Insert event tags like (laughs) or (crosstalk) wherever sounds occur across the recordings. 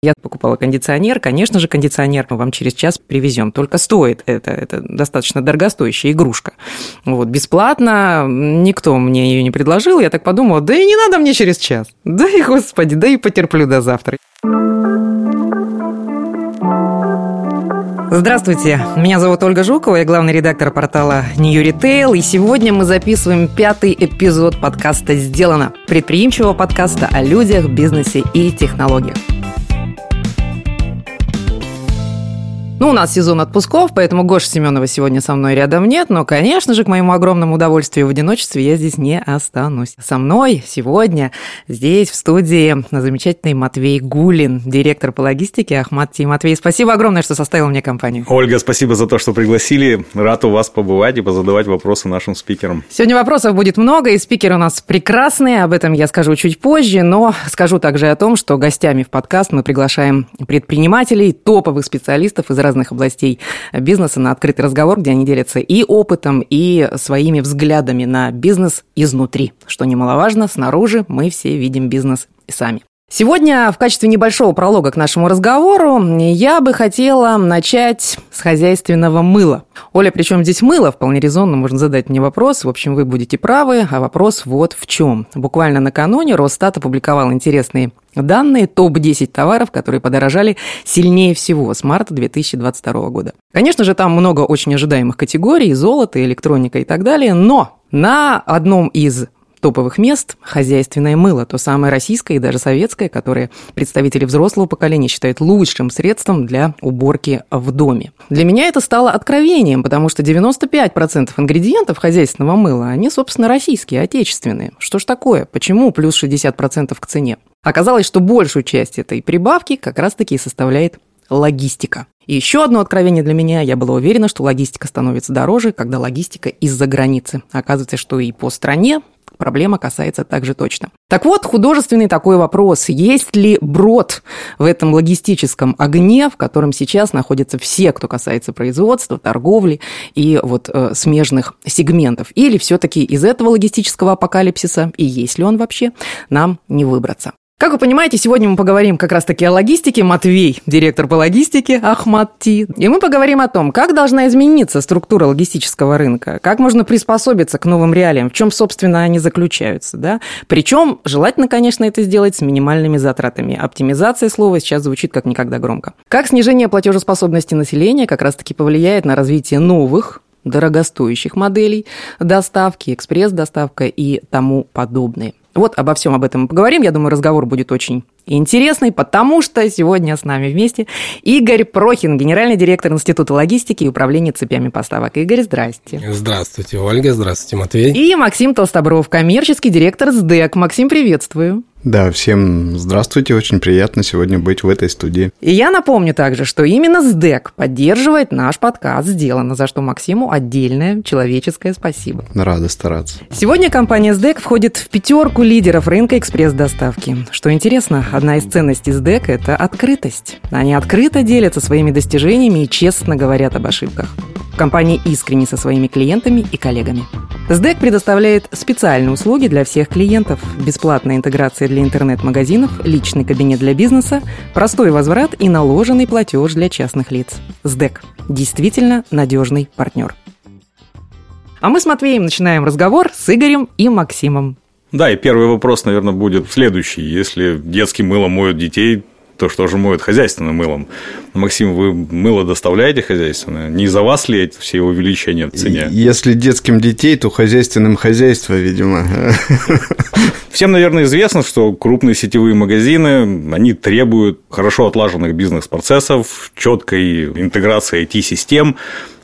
Я покупала кондиционер. Конечно же, кондиционер мы вам через час привезем. Только стоит это, это достаточно дорогостоящая игрушка. Вот, бесплатно никто мне ее не предложил. Я так подумала, да и не надо мне через час. (laughs) Да и, господи, да и потерплю до завтра. Здравствуйте, меня зовут Ольга Жукова, я главный редактор портала New Retail, и сегодня мы записываем пятый эпизод подкаста «Сделано» предприимчивого подкаста о людях, бизнесе и технологиях. Ну, у нас сезон отпусков, поэтому Гоша Семенова сегодня со мной рядом нет, но, конечно же, к моему огромному удовольствию в одиночестве я здесь не останусь. Со мной сегодня здесь, в студии, замечательный Матвей Гулин, директор по логистике Ахмат Ти. Матвей, спасибо огромное, что составил мне компанию. Ольга, спасибо за то, что пригласили. Рад у вас побывать и позадавать вопросы нашим спикерам. Сегодня вопросов будет много, и спикеры у нас прекрасные, об этом я скажу чуть позже, но скажу также о том, что гостями в подкаст мы приглашаем предпринимателей, топовых специалистов из разных областей бизнеса на открытый разговор, где они делятся и опытом, и своими взглядами на бизнес изнутри. Что немаловажно, снаружи мы все видим бизнес сами. Сегодня в качестве небольшого пролога к нашему разговору я бы хотела начать с хозяйственного мыла. Оля, причем здесь мыло? Вполне резонно можно задать мне вопрос. В общем, вы будете правы, а вопрос вот в чем. Буквально накануне Росстат опубликовал интересные данные топ-10 товаров, которые подорожали сильнее всего с марта 2022 года. Конечно же, там много очень ожидаемых категорий, золото, электроника и так далее, но на одном из топовых мест хозяйственное мыло, то самое российское и даже советское, которое представители взрослого поколения считают лучшим средством для уборки в доме. Для меня это стало откровением, потому что 95% ингредиентов хозяйственного мыла, они, собственно, российские, отечественные. Что ж такое? Почему плюс 60% к цене? Оказалось, что большую часть этой прибавки как раз-таки составляет логистика. И еще одно откровение для меня. Я была уверена, что логистика становится дороже, когда логистика из-за границы. Оказывается, что и по стране проблема касается также точно. Так вот, художественный такой вопрос. Есть ли брод в этом логистическом огне, в котором сейчас находятся все, кто касается производства, торговли и вот э, смежных сегментов? Или все-таки из этого логистического апокалипсиса, и есть ли он вообще, нам не выбраться? Как вы понимаете, сегодня мы поговорим как раз-таки о логистике. Матвей, директор по логистике, Ахмад Ти. И мы поговорим о том, как должна измениться структура логистического рынка, как можно приспособиться к новым реалиям, в чем, собственно, они заключаются. Да? Причем желательно, конечно, это сделать с минимальными затратами. Оптимизация слова сейчас звучит как никогда громко. Как снижение платежеспособности населения как раз-таки повлияет на развитие новых дорогостоящих моделей доставки, экспресс-доставка и тому подобное. Вот обо всем об этом мы поговорим. Я думаю, разговор будет очень интересный, потому что сегодня с нами вместе Игорь Прохин, генеральный директор Института логистики и управления цепями поставок. Игорь, здрасте. Здравствуйте, Ольга, здравствуйте, Матвей. И Максим Толстобров, коммерческий директор СДЭК. Максим, приветствую. Да, всем здравствуйте, очень приятно сегодня быть в этой студии. И я напомню также, что именно СДЭК поддерживает наш подкаст «Сделано», за что Максиму отдельное человеческое спасибо. Рада стараться. Сегодня компания СДЭК входит в пятерку лидеров рынка экспресс-доставки. Что интересно, одна из ценностей СДЭК – это открытость. Они открыто делятся своими достижениями и честно говорят об ошибках. Компания искренне со своими клиентами и коллегами. СДЭК предоставляет специальные услуги для всех клиентов. Бесплатная интеграция для интернет-магазинов, личный кабинет для бизнеса, простой возврат и наложенный платеж для частных лиц. СДЭК – действительно надежный партнер. А мы с Матвеем начинаем разговор с Игорем и Максимом. Да, и первый вопрос, наверное, будет следующий. Если детским мылом моют детей, то что же моют хозяйственным мылом. Максим, вы мыло доставляете хозяйственное? Не за вас ли эти все увеличения в цене? Если детским детей, то хозяйственным хозяйство, видимо. Всем, наверное, известно, что крупные сетевые магазины, они требуют хорошо отлаженных бизнес-процессов, четкой интеграции IT-систем,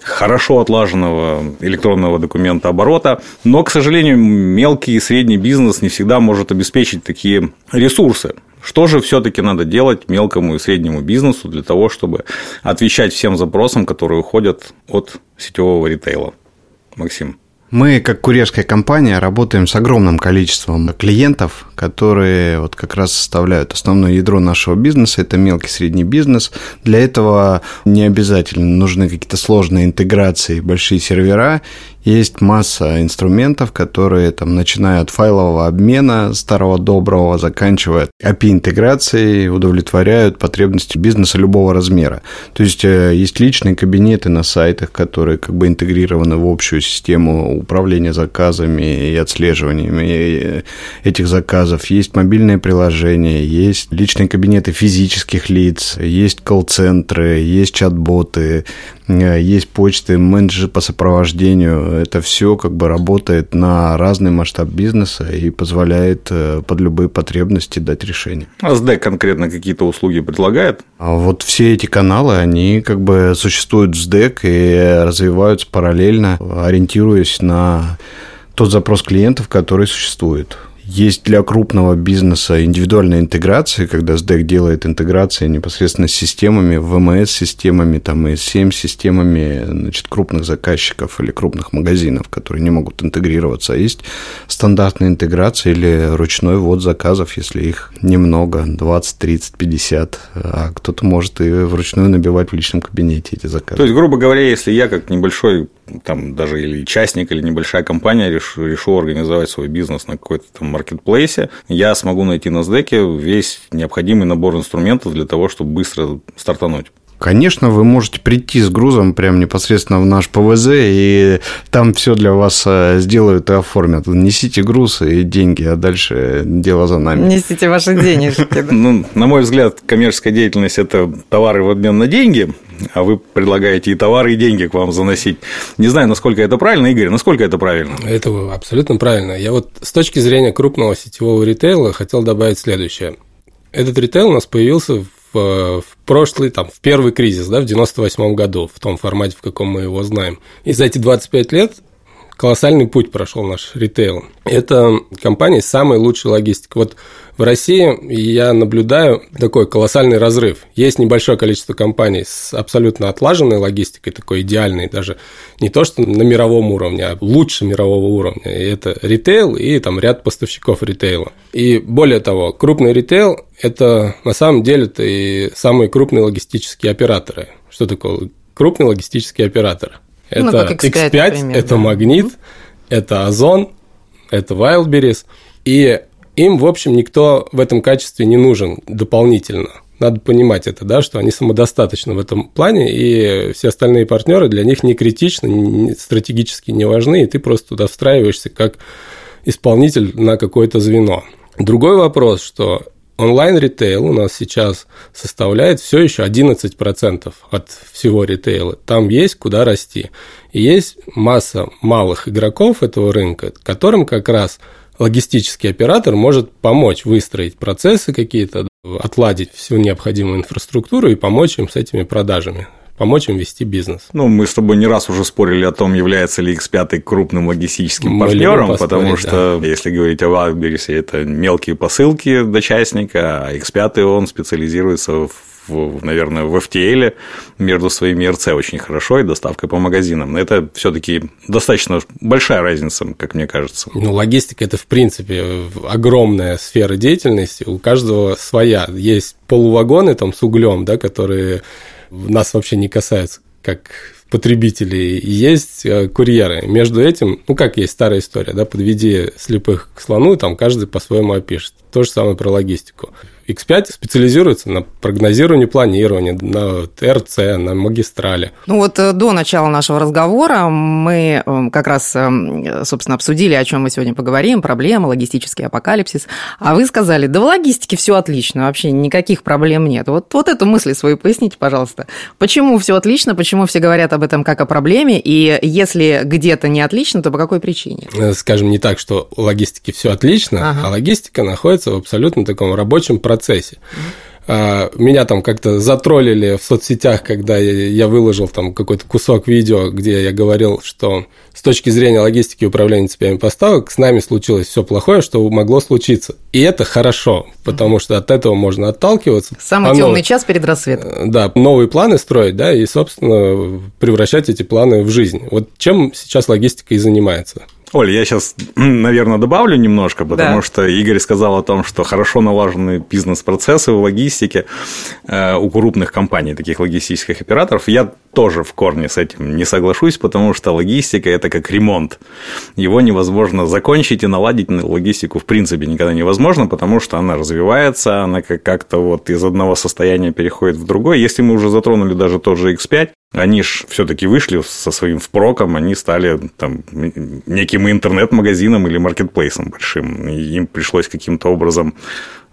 хорошо отлаженного электронного документа оборота, но, к сожалению, мелкий и средний бизнес не всегда может обеспечить такие ресурсы. Что же все-таки надо делать мелкому и среднему бизнесу для того, чтобы отвечать всем запросам, которые уходят от сетевого ритейла? Максим. Мы, как курьерская компания, работаем с огромным количеством клиентов, которые вот как раз составляют основное ядро нашего бизнеса. Это мелкий средний бизнес. Для этого не обязательно нужны какие-то сложные интеграции, большие сервера Есть масса инструментов, которые, там, начиная от файлового обмена старого доброго, заканчивая API-интеграцией, удовлетворяют потребности бизнеса любого размера. То есть, э, есть личные кабинеты на сайтах, которые как бы интегрированы в общую систему управления заказами и отслеживанием э, этих заказов. Есть мобильные приложения, есть личные кабинеты физических лиц, есть колл-центры, есть чат-боты, есть почты, менеджеры по сопровождению. Это все как бы работает на разный масштаб бизнеса и позволяет э, под любые потребности дать решение. А СДЭК конкретно какие-то услуги предлагает? А вот все эти каналы, они как бы существуют в СДЭК и развиваются параллельно, ориентируясь на тот запрос клиентов, который существует. Есть для крупного бизнеса индивидуальная интеграция, когда SDEC делает интеграции непосредственно с системами, ВМС-системами, там, и 7 системами значит, крупных заказчиков или крупных магазинов, которые не могут интегрироваться. А есть стандартная интеграция или ручной ввод заказов, если их немного, 20, 30, 50, а кто-то может и вручную набивать в личном кабинете эти заказы. То есть, грубо говоря, если я как небольшой там даже или частник, или небольшая компания решу, решу организовать свой бизнес на какой-то там маркетплейсе, я смогу найти на SDEC весь необходимый набор инструментов для того, чтобы быстро стартануть. Конечно, вы можете прийти с грузом прямо непосредственно в наш ПВЗ, и там все для вас э, сделают и оформят. Несите груз и деньги, а дальше дело за нами. Несите ваши денежки. (laughs) Ну, на мой взгляд, коммерческая деятельность – это товары в обмен на деньги, а вы предлагаете и товары, и деньги к вам заносить. Не знаю, насколько это правильно, Игорь, насколько это правильно? Это абсолютно правильно. Я вот с точки зрения крупного сетевого ритейла хотел добавить следующее. Этот ритейл у нас появился в, в прошлый, там, в первый кризис, да, в 98 году, в том формате, в каком мы его знаем. И за эти 25 лет колоссальный путь прошел наш ритейл. Это компания с самой лучшей логистикой. Вот в России я наблюдаю такой колоссальный разрыв. Есть небольшое количество компаний с абсолютно отлаженной логистикой, такой идеальной, даже не то, что на мировом уровне, а лучше мирового уровня. И это ритейл и там ряд поставщиков ритейла. И более того, крупный ритейл – это на самом деле это и самые крупные логистические операторы. Что такое крупный логистический оператор? Ну, это ну, X5, X5 например, это да. Магнит, это Озон, это Wildberries. И им, в общем, никто в этом качестве не нужен дополнительно. Надо понимать это, да, что они самодостаточны в этом плане, и все остальные партнеры для них не критичны, стратегически не важны, и ты просто туда встраиваешься как исполнитель на какое-то звено. Другой вопрос, что онлайн-ритейл у нас сейчас составляет все еще 11% от всего ритейла. Там есть куда расти. И есть масса малых игроков этого рынка, которым как раз логистический оператор может помочь выстроить процессы какие-то, отладить всю необходимую инфраструктуру и помочь им с этими продажами помочь им вести бизнес. Ну, мы с тобой не раз уже спорили о том, является ли X5 крупным логистическим мы партнером, потому что, да. если говорить о Wildberries, это мелкие посылки до частника, а X5 он специализируется в в, наверное, в FTL между своими РЦ очень хорошо и доставкой по магазинам. Но это все-таки достаточно большая разница, как мне кажется. Ну, логистика это в принципе огромная сфера деятельности. У каждого своя. Есть полувагоны там с углем, да, которые нас вообще не касаются, как потребителей, есть э, курьеры. Между этим, ну, как есть старая история, да, подведи слепых к слону, там каждый по-своему опишет. То же самое про логистику. X5 специализируется на прогнозировании, планировании, на ТРЦ, на магистрали. Ну вот э, до начала нашего разговора мы э, как раз, э, собственно, обсудили, о чем мы сегодня поговорим, проблема, логистический апокалипсис. А вы сказали, да в логистике все отлично, вообще никаких проблем нет. Вот, вот эту мысль свою поясните, пожалуйста. Почему все отлично, почему все говорят об этом как о проблеме, и если где-то не отлично, то по какой причине? Скажем, не так, что у логистики все отлично, ага. а логистика находится в абсолютно таком рабочем процессе процессе. А, меня там как-то затроллили в соцсетях, когда я выложил там какой-то кусок видео, где я говорил, что с точки зрения логистики и управления цепями поставок с нами случилось все плохое, что могло случиться. И это хорошо, потому что от этого можно отталкиваться. Самый Оно, темный час перед рассветом. Э, да, новые планы строить, да, и, собственно, превращать эти планы в жизнь. Вот чем сейчас логистика и занимается. Оля, я сейчас, наверное, добавлю немножко, потому да. что Игорь сказал о том, что хорошо налажены бизнес-процессы в логистике э, у крупных компаний, таких логистических операторов. Я тоже в корне с этим не соглашусь, потому что логистика – это как ремонт. Его невозможно закончить и наладить логистику в принципе никогда невозможно, потому что она развивается, она как-то вот из одного состояния переходит в другое. Если мы уже затронули даже тот же X5, они же все-таки вышли со своим впроком, они стали там, неким интернет-магазином или маркетплейсом большим. И им пришлось каким-то образом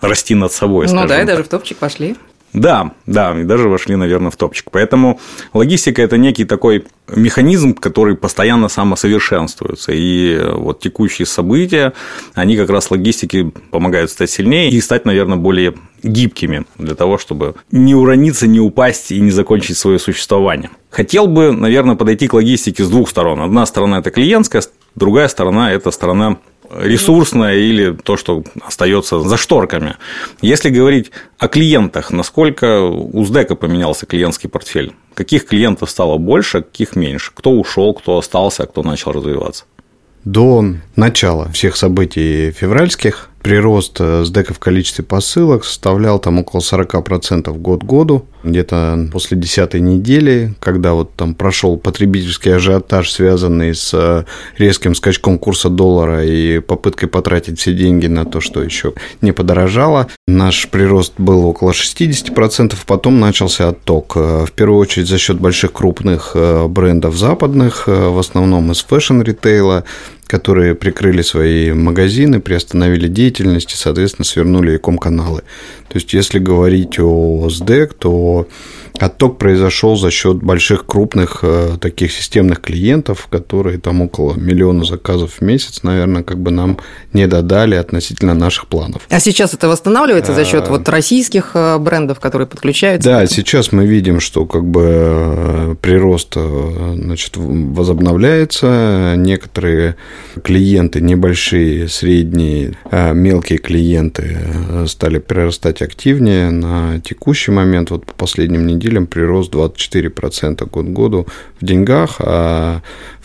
расти над собой. Ну да, и даже в топчик пошли. Да, да, и даже вошли, наверное, в топчик. Поэтому логистика – это некий такой механизм, который постоянно самосовершенствуется. И вот текущие события, они как раз логистике помогают стать сильнее и стать, наверное, более гибкими для того, чтобы не урониться, не упасть и не закончить свое существование. Хотел бы, наверное, подойти к логистике с двух сторон. Одна сторона – это клиентская, другая сторона – это сторона ресурсное или то, что остается за шторками. Если говорить о клиентах, насколько у СДЭКа поменялся клиентский портфель? Каких клиентов стало больше, каких меньше? Кто ушел, кто остался, а кто начал развиваться? До начала всех событий февральских прирост СДЭКа в количестве посылок составлял там около 40% год году. Где-то после десятой недели, когда вот там прошел потребительский ажиотаж, связанный с э, резким скачком курса доллара и попыткой потратить все деньги на то, что еще не подорожало, наш прирост был около 60%, потом начался отток. Э, в первую очередь за счет больших крупных э, брендов западных, в основном из fashion-ритейла, которые прикрыли свои магазины, приостановили деятельность и, соответственно, свернули e-com-каналы. То есть, если говорить о СДЭК, то отток произошел за счет больших крупных э, таких системных клиентов, которые там около миллиона заказов в месяц, наверное, как бы нам не додали относительно наших планов. А сейчас это восстанавливается за счет а... вот российских э, брендов, которые подключаются? Да, сейчас мы видим, что как бы э, прирост значит, возобновляется, некоторые клиенты небольшие, средние, мелкие клиенты стали прирастать активнее на текущий момент, вот по последним неделям неделям прирост 24% год к году в деньгах, а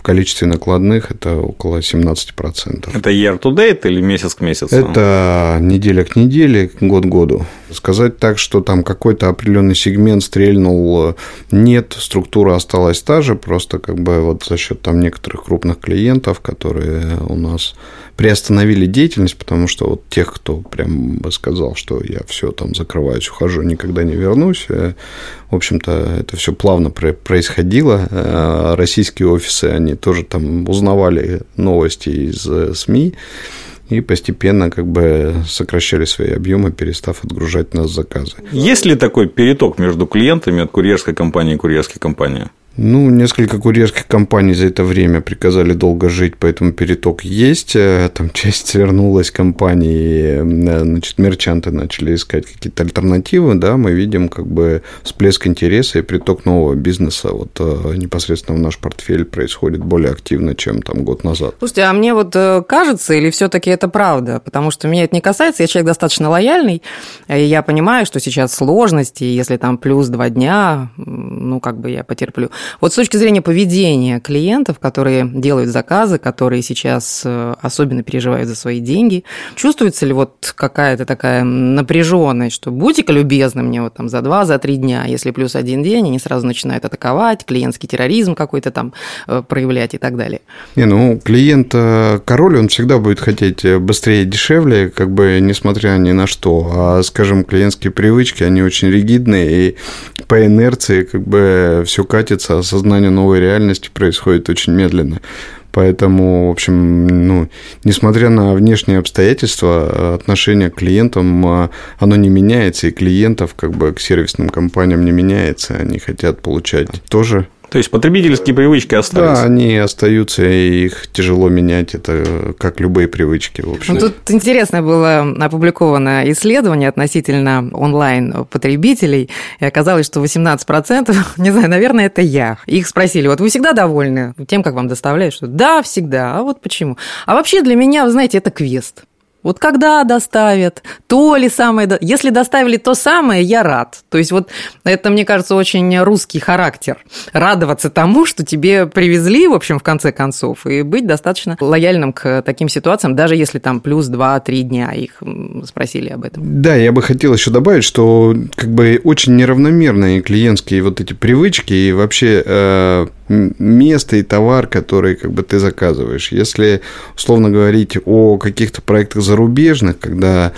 количестве накладных это около 17%. Это year to date или месяц к месяцу? Это неделя к неделе, год к году. Сказать так, что там какой-то определенный сегмент стрельнул, нет, структура осталась та же, просто как бы вот за счет там некоторых крупных клиентов, которые у нас приостановили деятельность, потому что вот тех, кто прям бы сказал, что я все там закрываюсь, ухожу, никогда не вернусь, э, в общем-то, это все плавно происходило. Э, российские офисы, они тоже там узнавали новости из э, СМИ, и постепенно как бы сокращали свои объемы, перестав отгружать нас заказы. Есть ли такой переток между клиентами от курьерской компании и курьерской компании? Ну, несколько курьерских компаний за это время приказали долго жить, поэтому переток есть. Э, там часть свернулась компании, э, значит, мерчанты начали искать какие-то альтернативы, да, мы видим как бы всплеск интереса и приток нового бизнеса вот э, непосредственно в наш портфель происходит более активно, чем там год назад. Слушайте, а мне вот кажется, или все таки это правда? Потому что меня это не касается, я человек достаточно лояльный, и я понимаю, что сейчас сложности, если там плюс два дня, ну, как бы я потерплю. Вот с точки зрения поведения клиентов, которые делают заказы, которые сейчас э, особенно переживают за свои деньги, чувствуется ли вот какая-то такая напряженность, что будьте-ка любезны мне вот там за два, за три дня, если плюс один день, они сразу начинают атаковать, клиентский терроризм какой-то там э, проявлять и так далее. Не, ну, клиент э, король, он всегда будет хотеть быстрее, дешевле, как бы несмотря ни на что. А, скажем, клиентские привычки, они очень ригидные, и по инерции как бы все катится осознание новой реальности происходит очень медленно. Поэтому, в общем, ну, несмотря на внешние обстоятельства, отношение к клиентам, а, оно не меняется, и клиентов как бы к сервисным компаниям не меняется. Они хотят получать тоже то есть потребительские привычки остались. Да, они остаются, и их тяжело менять. Это как любые привычки, в общем. Ну, тут интересно было опубликовано исследование относительно онлайн-потребителей, и оказалось, что 18%, (laughs) не знаю, наверное, это я. Их спросили, вот вы всегда довольны тем, как вам доставляют? Что да, всегда. А вот почему? А вообще для меня, вы знаете, это квест. Вот когда доставят, то ли самое... Если доставили то самое, я рад. То есть вот это, мне кажется, очень русский характер. Радоваться тому, что тебе привезли, в общем, в конце концов, и быть достаточно лояльным к таким ситуациям, даже если там плюс 2-3 дня их спросили об этом. Да, я бы хотел еще добавить, что как бы очень неравномерные клиентские вот эти привычки и вообще э, место и товар, который как бы ты заказываешь. Если, условно говорить о каких-то проектах зарубежных, когда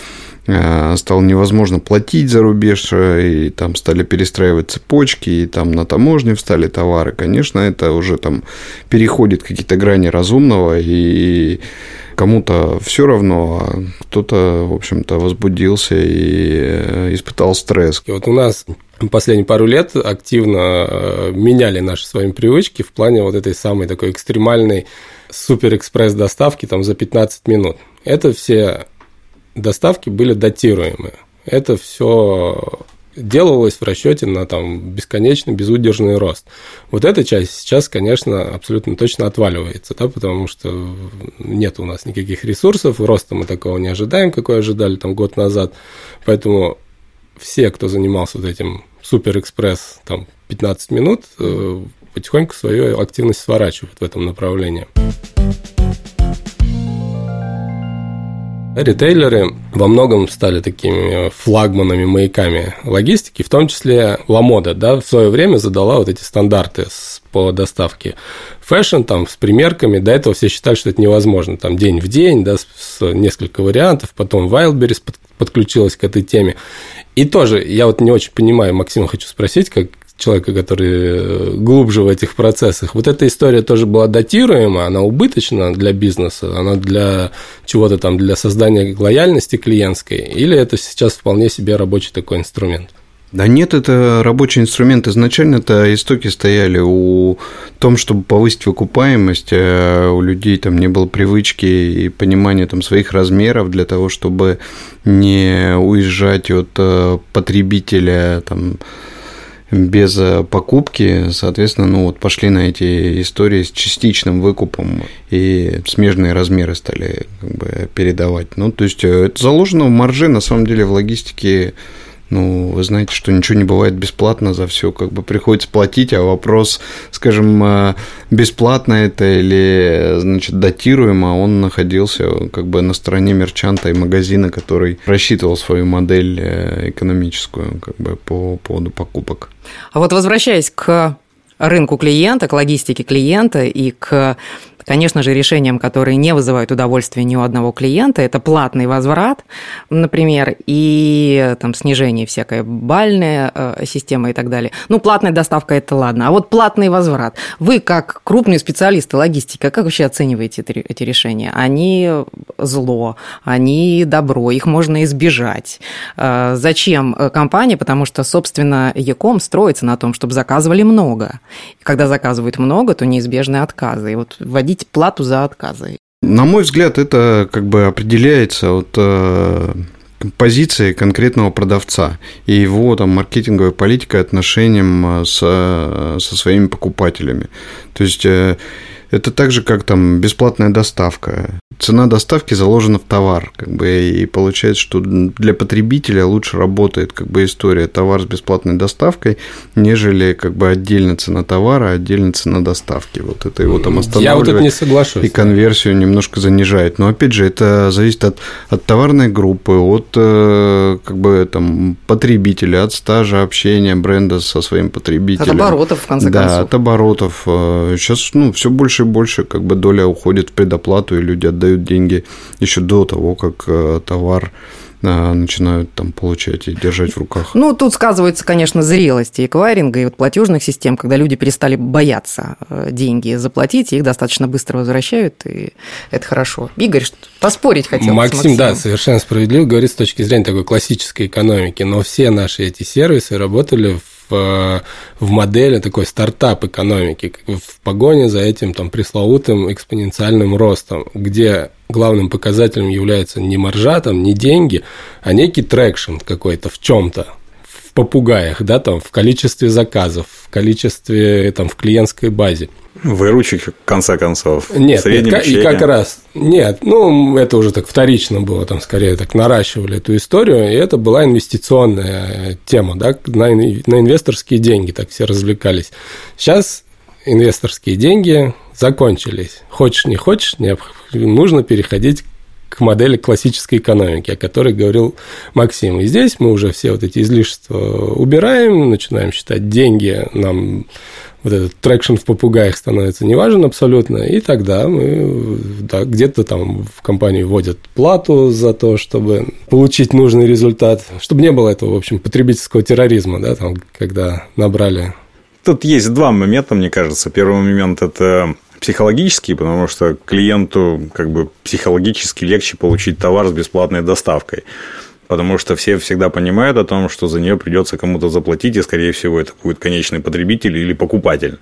стало невозможно платить за рубеж, э, и там стали перестраивать цепочки, и там на таможне встали товары, конечно, это уже там переходит какие-то грани разумного, и кому-то все равно, а кто-то, в общем-то, возбудился и э, испытал стресс. И вот у нас последние пару лет активно э, меняли наши с вами привычки в плане вот этой самой такой экстремальной супер-экспресс доставки там за 15 минут. Это все доставки были датируемые. Это все делалось в расчете на там бесконечный безудержный рост. Вот эта часть сейчас, конечно, абсолютно точно отваливается, да, потому что нет у нас никаких ресурсов, роста мы такого не ожидаем, какой ожидали там год назад, поэтому все, кто занимался вот этим супер-экспресс там 15 минут, э, потихоньку свою активность сворачивают в этом направлении. Ритейлеры во многом стали такими флагманами, маяками логистики, в том числе Ламода, да, в свое время задала вот эти стандарты по доставке fashion, там, с примерками, до этого все считали, что это невозможно, там, день в день, да, с несколько вариантов, потом Wildberries подключилась к этой теме, и тоже, я вот не очень понимаю, Максима хочу спросить, как человека, который э, глубже в этих процессах. Вот эта история тоже была дотируема, она убыточна для бизнеса, она для чего-то там, для создания лояльности клиентской, или это сейчас вполне себе рабочий такой инструмент? Да нет, это рабочий инструмент. Изначально-то истоки стояли у том, чтобы повысить выкупаемость, а у людей там не было привычки и понимания там своих размеров для того, чтобы не уезжать от э, потребителя там, без э, покупки, соответственно, ну вот пошли на эти истории с частичным выкупом и смежные размеры стали как бы передавать. Ну, то есть э, это заложено в марже, на самом деле в логистике ну, вы знаете, что ничего не бывает бесплатно за все, как бы приходится платить, а вопрос, скажем, э, бесплатно это или, значит, датируемо, он находился как бы на стороне мерчанта и магазина, который рассчитывал свою модель э, экономическую как бы по поводу покупок. А вот возвращаясь к рынку клиента, к логистике клиента и к Конечно же, решением, которые не вызывают удовольствия ни у одного клиента, это платный возврат, например, и там снижение всякой бальная э, система и так далее. Ну, платная доставка – это ладно. А вот платный возврат. Вы, как крупные специалисты логистики, как вообще оцениваете эти решения? Они зло, они добро, их можно избежать. Э, зачем компания? Потому что, собственно, Яком строится на том, чтобы заказывали много. Когда заказывают много, то неизбежны отказы. И вот вводить платить плату за отказы. На мой взгляд, это как бы определяется от э, позиции конкретного продавца и его там маркетинговой политикой, отношением э, с, э, со своими покупателями. То есть это так же, как там бесплатная доставка. Цена доставки заложена в товар, как бы, и получается, что для потребителя лучше работает как бы история товар с бесплатной доставкой, нежели как бы отдельно цена товара, отдельно цена доставки. Вот это его там останавливает. Я вот это не соглашусь. И конверсию немножко занижает. Но опять же, это зависит от, от товарной группы, от э, как бы там потребителя, от стажа общения бренда со своим потребителем. От оборотов, в конце да, концов. Да, от оборотов. Сейчас ну, все больше больше и больше как бы доля уходит в предоплату, и люди отдают деньги еще до того, как э, товар э, начинают там получать и держать в руках. Ну, тут сказывается, конечно, зрелость и эквайринга, и вот платежных систем, когда люди перестали бояться э, деньги заплатить, их достаточно быстро возвращают, и это хорошо. Игорь, поспорить хотел. Максим, да, совершенно справедливо говорит с точки зрения такой классической экономики, но все наши эти сервисы работали в в, в модели такой стартап экономики, в погоне за этим там пресловутым экспоненциальным ростом, где главным показателем является не маржа, там, не деньги, а некий traction какой-то в чем-то, попугаях, да, там, в количестве заказов, в количестве, там, в клиентской базе. Выручек, в конце концов. Нет, нет и как раз. Нет, ну, это уже так вторично было, там, скорее так наращивали эту историю, и это была инвестиционная тема, да, на, на инвесторские деньги так все развлекались. Сейчас инвесторские деньги закончились. Хочешь, не хочешь, нужно переходить к модели классической экономики, о которой говорил Максим. И здесь мы уже все вот эти излишества убираем, начинаем считать деньги, нам вот этот traction в попугаях становится неважен абсолютно, и тогда мы да, где-то там в компании вводят плату за то, чтобы получить нужный результат, чтобы не было этого, в общем, потребительского терроризма, да, там, когда набрали. Тут есть два момента, мне кажется. Первый момент – это психологический, потому что клиенту как бы психологически легче получить товар с бесплатной доставкой потому что все всегда понимают о том, что за нее придется кому-то заплатить, и, скорее всего, это будет конечный потребитель или покупатель.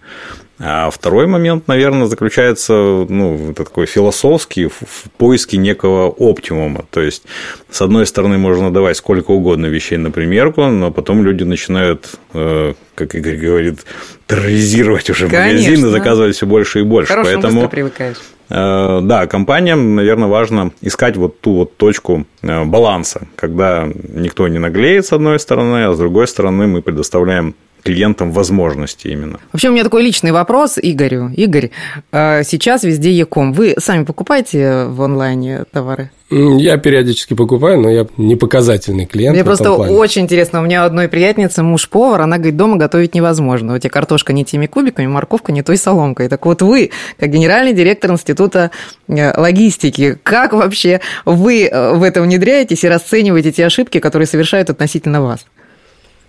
А второй момент, наверное, заключается ну, такой философский в поиске некого оптимума. То есть, с одной стороны, можно давать сколько угодно вещей на примерку, но потом люди начинают, э, как Игорь говорит, терроризировать уже Конечно. магазины, заказывать все больше и больше. Хорошему Поэтому привыкаешь. Э, да, компаниям, наверное, важно искать вот ту вот точку э, баланса, когда никто не наглеет с одной стороны, а с другой стороны мы предоставляем клиентам возможности именно. Вообще, у меня такой личный вопрос Игорю. Игорь, э, сейчас везде Яком. Вы сами покупаете в онлайне товары? Я периодически покупаю, но я не показательный клиент. Мне просто плане. очень интересно. У меня одной приятницы муж повар, она говорит, дома готовить невозможно. У тебя картошка не теми кубиками, морковка не той соломкой. Так вот вы, как генеральный директор Института э, логистики, как вообще вы э, в это внедряетесь и расцениваете те ошибки, которые совершают относительно вас?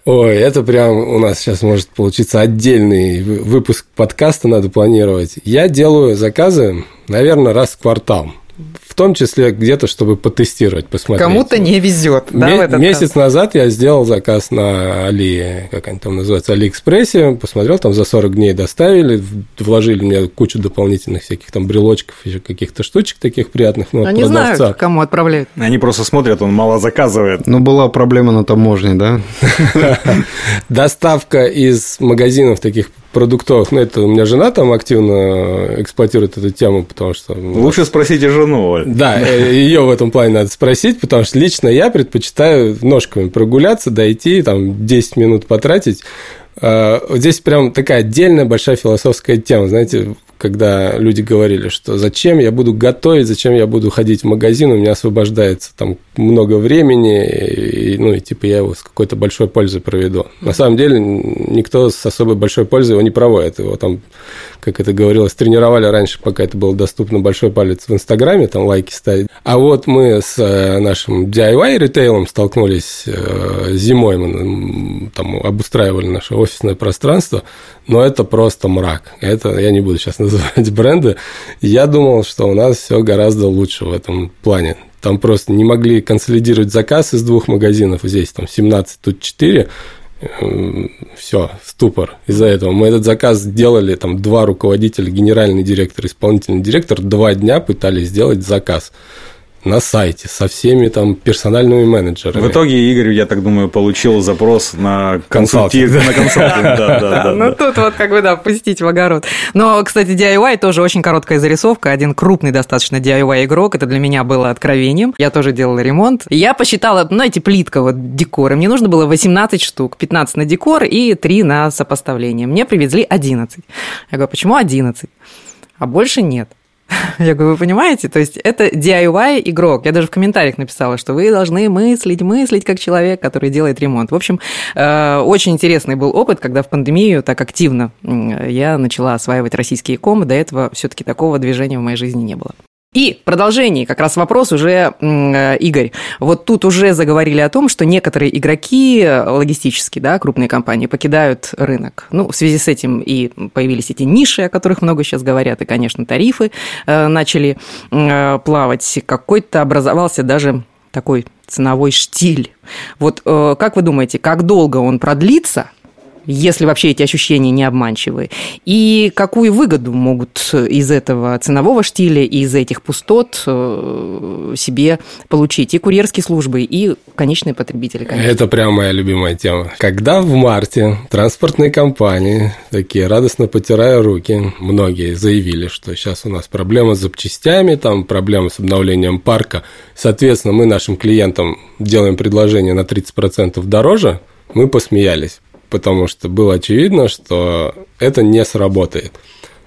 Ой, это прям у нас сейчас может получиться отдельный выпуск подкаста, надо планировать. Я делаю заказы, наверное, раз в квартал в том числе где-то, чтобы потестировать, посмотреть. Кому-то не везет, да, в этот Месяц раз? назад я сделал заказ на Али, как они там называются, Алиэкспрессе, посмотрел, там за 40 дней доставили, вложили мне кучу дополнительных всяких там брелочков, еще каких-то штучек таких приятных. Ну, Они знают, кому отправляют. Они просто смотрят, он мало заказывает. Ну, была проблема на таможне, да? (laughs) Доставка из магазинов таких продуктовых. Ну, это у меня жена там активно эксплуатирует эту тему, потому что... Лучше спросите жену. Да, э, ее в этом плане надо спросить, потому что лично я предпочитаю ножками прогуляться, дойти, там 10 минут потратить. А, здесь прям такая отдельная большая философская тема, знаете, когда люди говорили, что зачем я буду готовить, зачем я буду ходить в магазин, у меня освобождается там много времени, и, ну и типа я его с какой-то большой пользой проведу. На самом деле никто с особой большой пользой его не проводит, его там, как это говорилось, тренировали раньше, пока это было доступно большой палец в Инстаграме, там лайки ставить. А вот мы с э, нашим DIY ритейлом столкнулись э, зимой, мы там обустраивали наше офисное пространство, но это просто мрак. Это я не буду сейчас называть бренды. Я думал, что у нас все гораздо лучше в этом плане. Там просто не могли консолидировать заказ из двух магазинов. Здесь там 17, тут 4 все, ступор из-за этого. Мы этот заказ сделали, там, два руководителя, генеральный директор, исполнительный директор, два дня пытались сделать заказ на сайте со всеми там персональными менеджерами. В итоге Игорь, я так думаю, получил запрос на консультинг. На (laughs) Ну, тут вот как бы, да, пустить в огород. Но, кстати, DIY тоже очень короткая зарисовка. Один крупный достаточно DIY-игрок. Это для меня было откровением. Я тоже делала ремонт. Я посчитала, знаете, плитка вот декора. Мне нужно было 18 штук. 15 на декор и 3 на сопоставление. Мне привезли 11. Я говорю, почему 11? А больше нет. (laughs) Я говорю, вы понимаете? То есть это DIY игрок. Я даже в комментариях написала, что вы должны мыслить, мыслить как человек, который делает ремонт. В общем, э, очень интересный был опыт, когда в пандемию так активно я начала осваивать российские комы. До этого все-таки такого движения в моей жизни не было. И продолжение, как раз вопрос уже, э, Игорь. Вот тут уже заговорили о том, что некоторые игроки логистические, да, крупные компании покидают рынок. Ну, в связи с этим и появились эти ниши, о которых много сейчас говорят, и, конечно, тарифы э, начали э, плавать. Какой-то образовался даже такой ценовой штиль. Вот как вы думаете, как долго он продлится – если вообще эти ощущения не обманчивы? И какую выгоду могут из этого ценового штиля и из этих пустот э, себе получить и курьерские службы, и конечные потребители, конечно? Это прям моя любимая тема. Когда в марте транспортные компании, такие радостно потирая руки, многие заявили, что сейчас у нас проблема с запчастями, там проблема с обновлением парка, соответственно, мы нашим клиентам делаем предложение на 30% дороже, мы посмеялись потому что было очевидно, что это не сработает.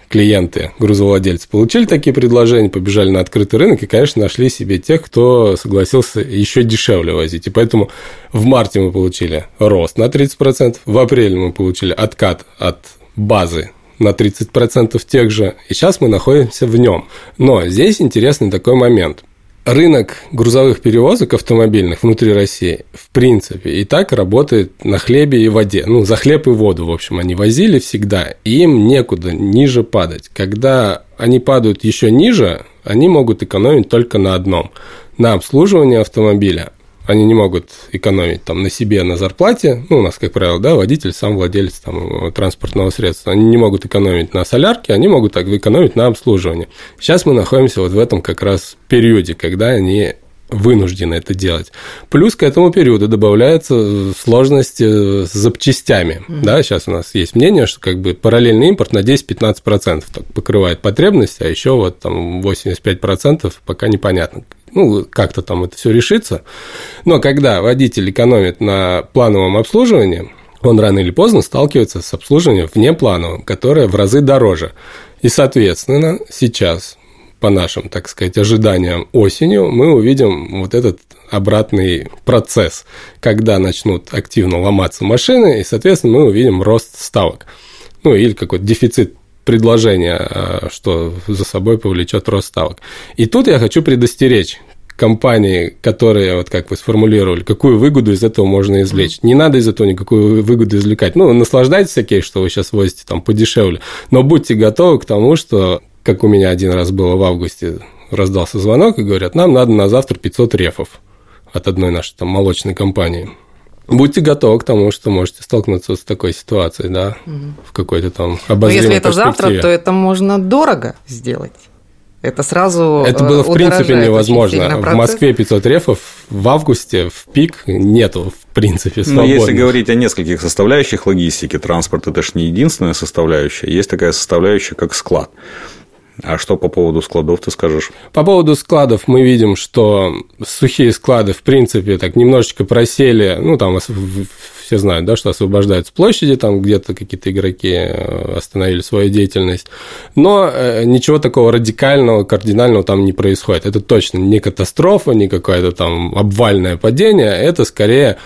Клиенты, грузовладельцы получили такие предложения, побежали на открытый рынок и, конечно, нашли себе тех, кто согласился еще дешевле возить. И поэтому в марте мы получили рост на 30%, в апреле мы получили откат от базы на 30% тех же, и сейчас мы находимся в нем. Но здесь интересный такой момент рынок грузовых перевозок автомобильных внутри России, в принципе, и так работает на хлебе и воде. Ну, за хлеб и воду, в общем, они возили всегда, и им некуда ниже падать. Когда они падают еще ниже, они могут экономить только на одном – на обслуживании автомобиля они не могут экономить там на себе, на зарплате, ну, у нас, как правило, да, водитель, сам владелец там, транспортного средства, они не могут экономить на солярке, они могут так экономить на обслуживании. Сейчас мы находимся вот в этом как раз периоде, когда они вынуждены это делать. Плюс к этому периоду добавляются сложности с запчастями. Mm-hmm. Да, сейчас у нас есть мнение, что как бы параллельный импорт на 10-15% покрывает потребность, а еще вот там 85% пока непонятно, ну, как-то там это все решится. Но когда водитель экономит на плановом обслуживании, он рано или поздно сталкивается с обслуживанием внеплановым, которое в разы дороже. И, соответственно, сейчас, по нашим, так сказать, ожиданиям осенью, мы увидим вот этот обратный процесс, когда начнут активно ломаться машины, и, соответственно, мы увидим рост ставок. Ну, или какой-то дефицит предложение, а, что за собой повлечет рост ставок. И тут я хочу предостеречь компании, которые, вот как вы сформулировали, какую выгоду из этого можно извлечь. Не надо из этого никакую выгоду извлекать. Ну, наслаждайтесь окей, что вы сейчас возите там подешевле, но будьте готовы к тому, что, как у меня один раз было в августе, раздался звонок и говорят, нам надо на завтра 500 рефов от одной нашей там молочной компании будьте готовы к тому, что можете столкнуться с такой ситуацией, да, угу. в какой-то там обозримой Но если это завтра, то это можно дорого сделать. Это сразу Это было в принципе невозможно. В Москве 500 рефов, в августе в пик нету в принципе свободных. Но если говорить о нескольких составляющих логистики, транспорт – это же не единственная составляющая. Есть такая составляющая, как склад. А что по поводу складов ты скажешь? По поводу складов мы видим, что сухие склады, в принципе, так немножечко просели, ну, там все знают, да, что освобождаются площади, там где-то какие-то игроки э, остановили свою деятельность, но э, ничего такого радикального, кардинального там не происходит. Это точно не катастрофа, не какое-то там обвальное падение, это скорее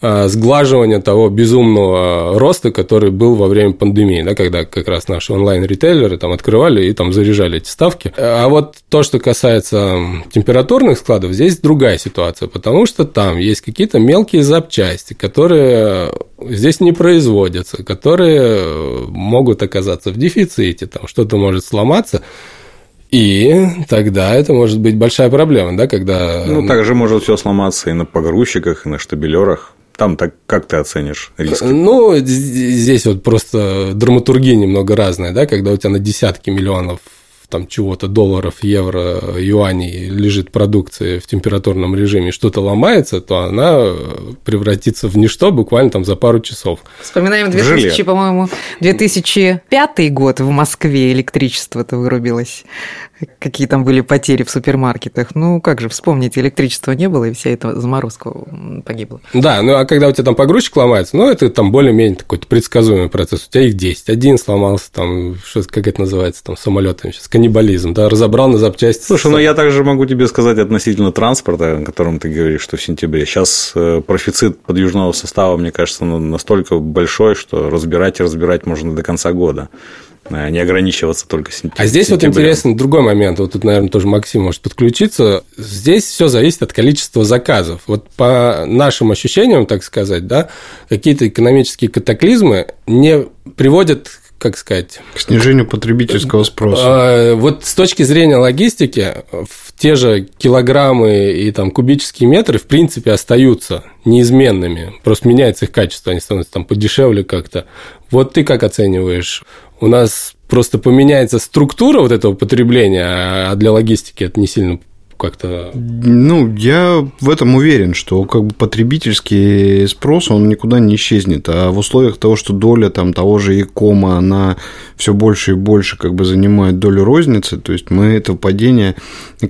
сглаживания того безумного роста, который был во время пандемии, да, когда как раз наши онлайн-ритейлеры там открывали и там заряжали эти ставки. А вот то, что касается температурных складов, здесь другая ситуация, потому что там есть какие-то мелкие запчасти, которые здесь не производятся, которые могут оказаться в дефиците, там что-то может сломаться, и тогда это может быть большая проблема, да, когда... Ну, также может все сломаться и на погрузчиках, и на штабелерах. Там так как ты оценишь риски? Ну, здесь вот просто драматургия немного разная, да, когда у тебя на десятки миллионов там чего-то долларов, евро, юаней лежит продукция в температурном режиме, что-то ломается, то она превратится в ничто буквально там за пару часов. Вспоминаем 2000, по-моему, 2005 год в Москве электричество-то вырубилось. Какие там были потери в супермаркетах. Ну, как же, вспомните, электричества не было, и вся эта заморозка погибла. Да, ну а когда у тебя там погрузчик ломается, ну, это там более-менее такой предсказуемый процесс. У тебя их 10. Один сломался, там, что, как это называется, там, самолетами сейчас, каннибализм, да, разобрал на запчасти. Слушай, ну я также могу тебе сказать относительно транспорта, о котором ты говоришь, что в сентябре. Сейчас э, профицит подвижного состава, мне кажется, ну, настолько большой, что разбирать и разбирать можно до конца года не ограничиваться только сентябрем. А здесь вот интересный другой момент. Вот тут, наверное, тоже Максим может подключиться. Здесь все зависит от количества заказов. Вот по нашим ощущениям, так сказать, да, какие-то экономические катаклизмы не приводят как сказать... К снижению потребительского спроса. А, вот с точки зрения логистики, в те же килограммы и там кубические метры в принципе остаются неизменными. Просто меняется их качество, они становятся там подешевле как-то. Вот ты как оцениваешь? У нас просто поменяется структура вот этого потребления, а для логистики это не сильно как-то... Ну, я в этом уверен, что как бы потребительский спрос, он никуда не исчезнет. А в условиях того, что доля там того же икома, она все больше и больше как бы занимает долю розницы, то есть мы это падение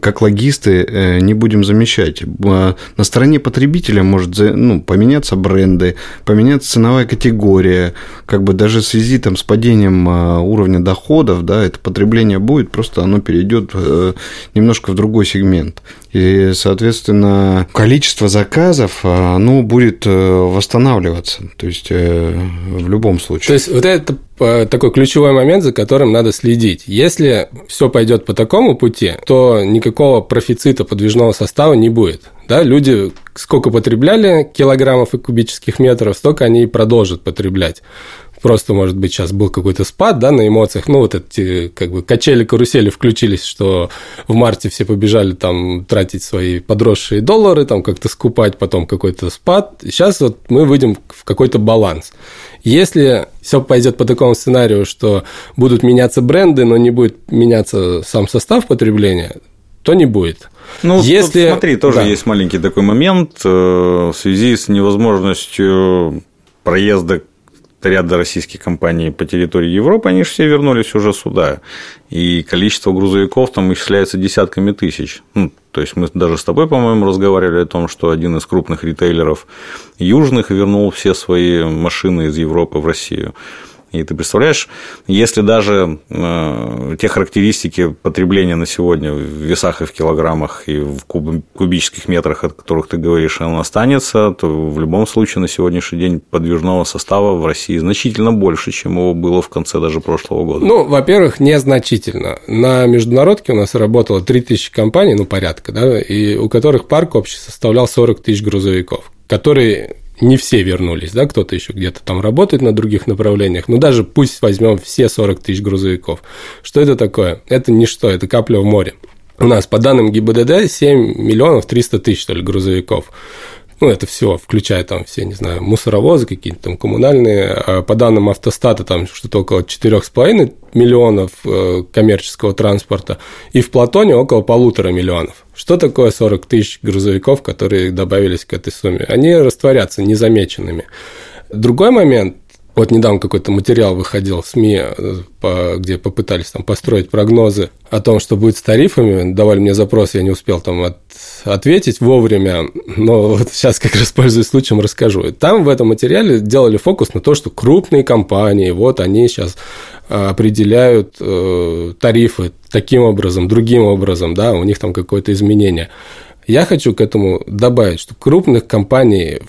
как логисты э, не будем замещать. А на стороне потребителя может ну, поменяться бренды, поменяться ценовая категория, как бы даже в связи там, с падением а, уровня доходов, да, это потребление будет, просто оно перейдет э, немножко в другой сегмент момент. И, соответственно, количество заказов, а, оно будет э, восстанавливаться. То есть, э, в любом случае. То есть, вот это э, такой ключевой момент, за которым надо следить. Если все пойдет по такому пути, то никакого профицита подвижного состава не будет. Да, люди сколько потребляли килограммов и кубических метров, столько они и продолжат потреблять просто, может быть, сейчас был какой-то спад, да, на эмоциях, ну, вот эти, как бы, качели-карусели включились, что в марте все побежали там тратить свои подросшие доллары, там как-то скупать, потом какой-то спад. Сейчас вот мы выйдем в какой-то баланс. Если все пойдет по такому сценарию, что будут меняться бренды, но не будет меняться сам состав потребления, то не будет. Ну, Если... смотри, тоже да. есть маленький такой момент э, в связи с невозможностью проезда ряда российских компаний по территории Европы, они же все вернулись уже сюда. И количество грузовиков там исчисляется десятками тысяч. Ну, то есть мы даже с тобой, по-моему, разговаривали о том, что один из крупных ритейлеров южных вернул все свои машины из Европы в Россию. И ты представляешь, если даже э, те характеристики потребления на сегодня в весах и в килограммах и в кубических метрах, от которых ты говоришь, он останется, то в любом случае на сегодняшний день подвижного состава в России значительно больше, чем его было в конце даже прошлого года. Ну, во-первых, незначительно. На международке у нас работало 3000 компаний, ну, порядка, да, и у которых парк общий составлял 40 тысяч грузовиков, которые не все вернулись, да, кто-то еще где-то там работает на других направлениях, но даже пусть возьмем все 40 тысяч грузовиков. Что это такое? Это ничто, это капля в море. У нас по данным ГИБДД 7 миллионов 300 тысяч, что ли, грузовиков ну, это все, включая там все, не знаю, мусоровозы какие-то там коммунальные, а по данным автостата там что-то около 4,5 миллионов э, коммерческого транспорта, и в Платоне около полутора миллионов. Что такое 40 тысяч грузовиков, которые добавились к этой сумме? Они растворятся незамеченными. Другой момент, вот недавно какой-то материал выходил в СМИ, э, где попытались там построить прогнозы о том, что будет с тарифами. Давали мне запрос, я не успел там от, ответить вовремя, но вот сейчас как раз пользуясь случаем расскажу. Там в этом материале делали фокус на то, что крупные компании, вот они сейчас э, определяют э, тарифы таким образом, другим образом, да, у них там какое-то изменение. Я хочу к этому добавить, что крупных компаний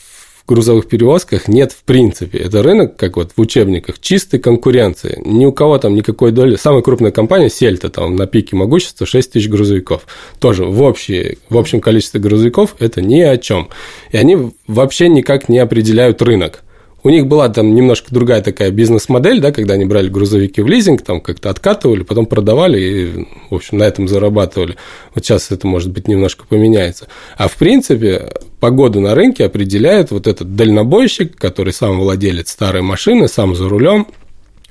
грузовых перевозках нет в принципе. Это рынок, как вот в учебниках, чистой конкуренции. Ни у кого там никакой доли. Самая крупная компания Сельта там на пике могущества 6 тысяч грузовиков. Тоже в, общей, в общем количестве грузовиков это ни о чем. И они вообще никак не определяют рынок. У них была там немножко другая такая бизнес-модель, да, когда они брали грузовики в лизинг, там как-то откатывали, потом продавали и, в общем, на этом зарабатывали. Вот сейчас это, может быть, немножко поменяется. А в принципе, погоду на рынке определяет вот этот дальнобойщик, который сам владелец старой машины, сам за рулем,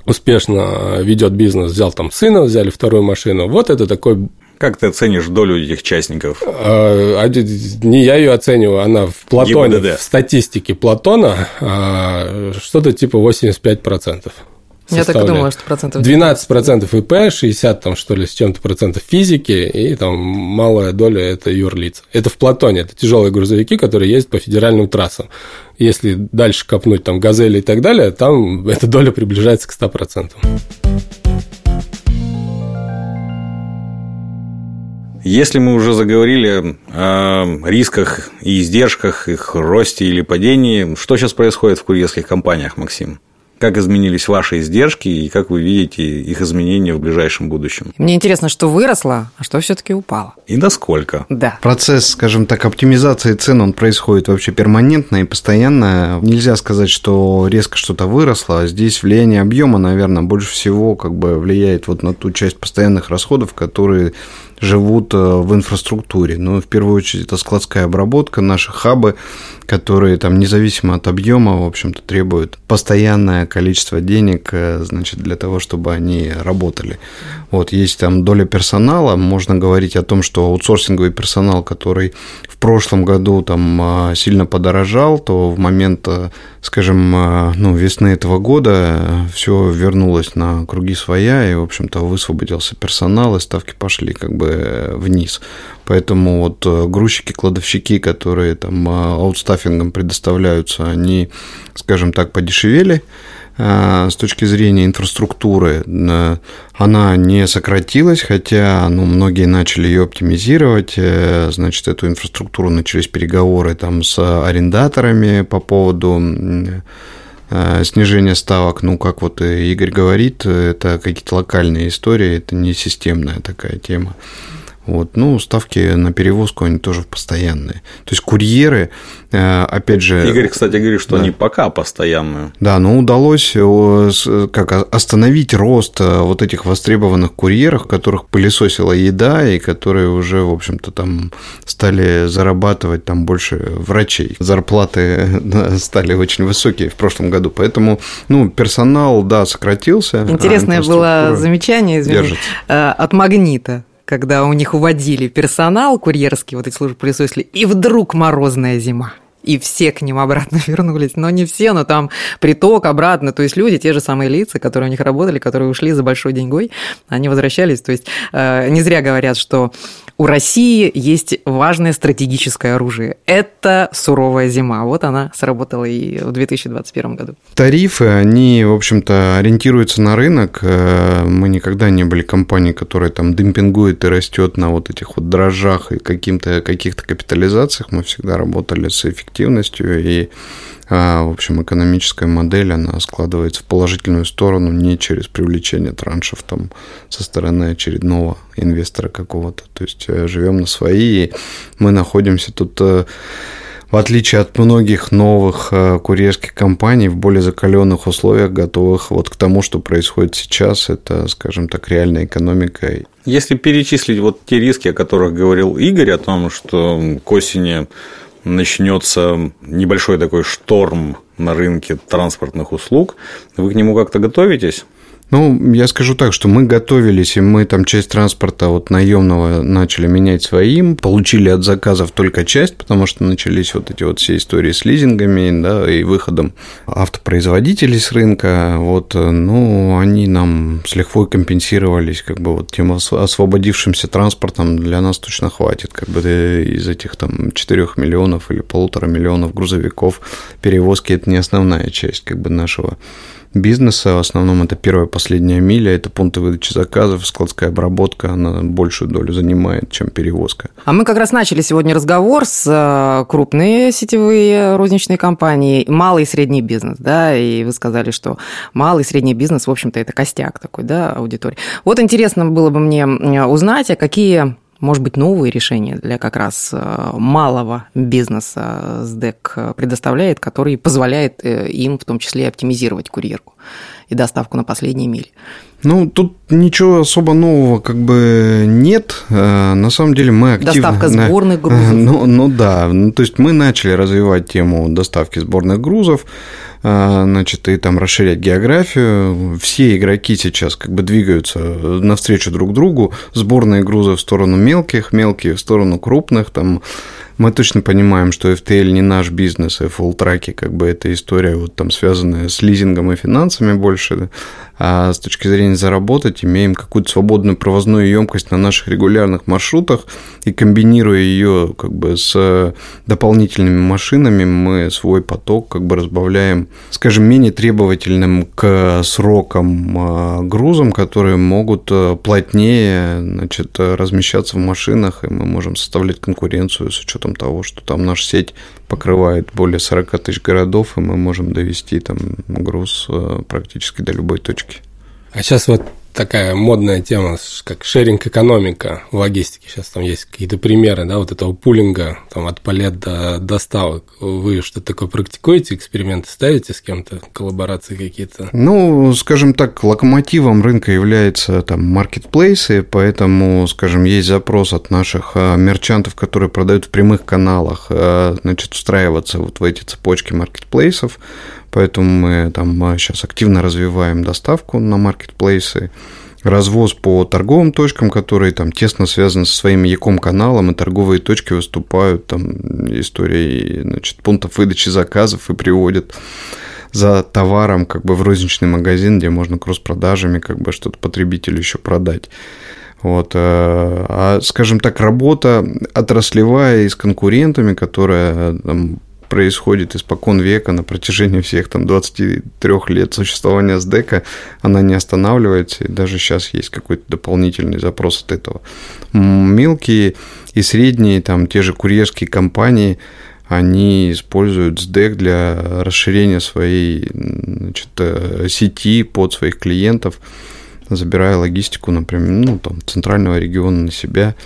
успешно ведет бизнес, взял там сына, взяли вторую машину. Вот это такой как ты оценишь долю этих частников? А, не я ее оцениваю, она в Платоне, ГИБДД. в статистике Платона а, что-то типа 85%. Я так и думала, что процентов 12 процентов ИП, 60 там что ли с чем-то процентов физики, и там малая доля это юрлиц. Это в Платоне, это тяжелые грузовики, которые ездят по федеральным трассам. Если дальше копнуть там газели и так далее, там эта доля приближается к 100 процентам. Если мы уже заговорили о рисках и издержках, их росте или падении, что сейчас происходит в курьерских компаниях, Максим? как изменились ваши издержки и как вы видите их изменения в ближайшем будущем. Мне интересно, что выросло, а что все-таки упало. И насколько? Да. Процесс, скажем так, оптимизации цен, он происходит вообще перманентно и постоянно. Нельзя сказать, что резко что-то выросло. Здесь влияние объема, наверное, больше всего как бы влияет вот на ту часть постоянных расходов, которые живут э, в инфраструктуре. Ну, в первую очередь, это складская обработка, наши хабы, которые там независимо от объема, в общем-то, требуют постоянное количество денег, э, значит, для того, чтобы они работали. Вот, есть там доля персонала, можно говорить о том, что аутсорсинговый персонал, который в прошлом году там а, сильно подорожал, то в момент, э, скажем, ну, весны этого года все вернулось на круги своя, и, в общем-то, высвободился персонал, и ставки пошли как бы вниз. Поэтому вот э, грузчики, кладовщики, которые там э, аутстаффингом предоставляются, они, скажем так, подешевели э, с точки зрения инфраструктуры она не сократилась, хотя ну, многие начали ее оптимизировать, значит, эту инфраструктуру начались переговоры там с арендаторами по поводу снижения ставок, ну, как вот Игорь говорит, это какие-то локальные истории, это не системная такая тема. Вот. Ну, ставки на перевозку, они тоже постоянные. То есть курьеры, э, опять же... Игорь, кстати, говорит, что да. они пока постоянные. Да, но удалось э, как, остановить рост э, вот этих востребованных курьеров, которых пылесосила еда, и которые уже, в общем-то, там стали зарабатывать там больше врачей. Зарплаты стали очень высокие в прошлом году, поэтому, ну, персонал, да, сократился. А Интересное а было замечание, извини, от «Магнита» когда у них уводили персонал курьерский, вот эти службы пылесосили, и вдруг морозная зима и все к ним обратно (laughs) вернулись. Но не все, но там приток обратно. То есть люди, те же самые лица, которые у них работали, которые ушли за большой деньгой, они возвращались. То есть э, не зря говорят, что у России есть важное стратегическое оружие. Это суровая зима. Вот она сработала и в 2021 году. Тарифы, они, в общем-то, ориентируются на рынок. Э, мы никогда не были компанией, которая там демпингует и растет на вот этих вот дрожжах и каким-то, каких-то капитализациях. Мы всегда работали с эффективностью и в общем, экономическая модель, она складывается в положительную сторону не через привлечение траншев там со стороны очередного инвестора какого-то. То есть э, живем на свои, и мы находимся тут э, в отличие от многих новых э, курьерских компаний, в более закаленных условиях, готовых вот к тому, что происходит сейчас, это, скажем так, реальная экономика. Если перечислить вот те риски, о которых говорил Игорь, о том, что к осени начнется небольшой такой шторм на рынке транспортных услуг, вы к нему как-то готовитесь? Ну, я скажу так, что мы готовились, и мы там часть транспорта вот наемного начали менять своим, получили от заказов только часть, потому что начались вот эти вот все истории с лизингами, да, и выходом автопроизводителей с рынка, вот, ну, они нам с лихвой компенсировались, как бы вот тем освободившимся транспортом. Для нас точно хватит, как бы из этих там 4 миллионов или полутора миллионов грузовиков. Перевозки это не основная часть как бы нашего бизнеса. В основном это первая последняя миля, это пункты выдачи заказов, складская обработка, она большую долю занимает, чем перевозка. А мы как раз начали сегодня разговор с э, крупные сетевые розничные компании, малый и средний бизнес, да, и вы сказали, что малый и средний бизнес, в общем-то, это костяк такой, да, аудитории. Вот интересно было бы мне узнать, а какие может быть, новые решения для как раз э, малого бизнеса СДЭК предоставляет, который позволяет э, им в том числе оптимизировать курьерку и доставку на последние мили. Ну, тут ничего особо нового как бы нет. Э, на самом деле мы активно... Доставка сборных (laughs) грузов. Ну, ну да, ну, то есть мы начали развивать тему доставки сборных грузов, э, значит, и там расширять географию. Все игроки сейчас как бы двигаются навстречу друг другу. Сборные грузы в сторону мелких, мелкие в сторону крупных, там мы точно понимаем, что FTL не наш бизнес, и full траки как бы эта история вот там связанная с лизингом и финансами больше, а с точки зрения заработать имеем какую-то свободную провозную емкость на наших регулярных маршрутах. И комбинируя ее как бы с дополнительными машинами, мы свой поток как бы разбавляем, скажем, менее требовательным к срокам а, грузам, которые могут а, плотнее значит, размещаться в машинах, и мы можем составлять конкуренцию с учетом того, что там наша сеть покрывает более 40 тысяч городов, и мы можем довести там груз э, практически до любой точки. А сейчас вот такая модная тема, как шеринг-экономика в логистике. Сейчас там есть какие-то примеры, да, вот этого пулинга, там, от палет до доставок. Вы что-то такое практикуете, эксперименты ставите с кем-то, коллаборации какие-то? Ну, скажем так, локомотивом рынка является там маркетплейсы, поэтому, скажем, есть запрос от наших а, мерчантов, которые продают в прямых каналах, а, значит, встраиваться вот в эти цепочки маркетплейсов, Поэтому мы там сейчас активно развиваем доставку на маркетплейсы, развоз по торговым точкам, которые там тесно связаны со своим яком каналом, и торговые точки выступают там историей значит, пунктов выдачи заказов и приводят за товаром как бы в розничный магазин, где можно кросс-продажами как бы что-то потребителю еще продать. Вот. Э, а, скажем так, работа отраслевая и с конкурентами, которая там, происходит испокон века на протяжении всех там 23 лет существования СДЭКа, она не останавливается, и даже сейчас есть какой-то дополнительный запрос от этого. Мелкие и средние, там, те же курьерские компании, они используют СДЭК для расширения своей значит, э, сети под своих клиентов, забирая логистику, например, ну, там, центрального региона на себя –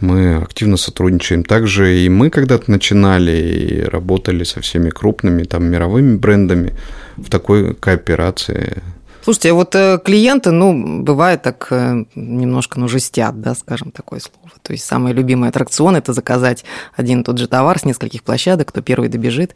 мы активно сотрудничаем. Также и мы когда-то начинали и работали со всеми крупными там мировыми брендами в такой кооперации. Слушайте, а вот э, клиенты, ну, бывает так э, немножко, ну, жестят, да, скажем такое слово. То есть самый любимый аттракцион – это заказать один и тот же товар с нескольких площадок, кто первый добежит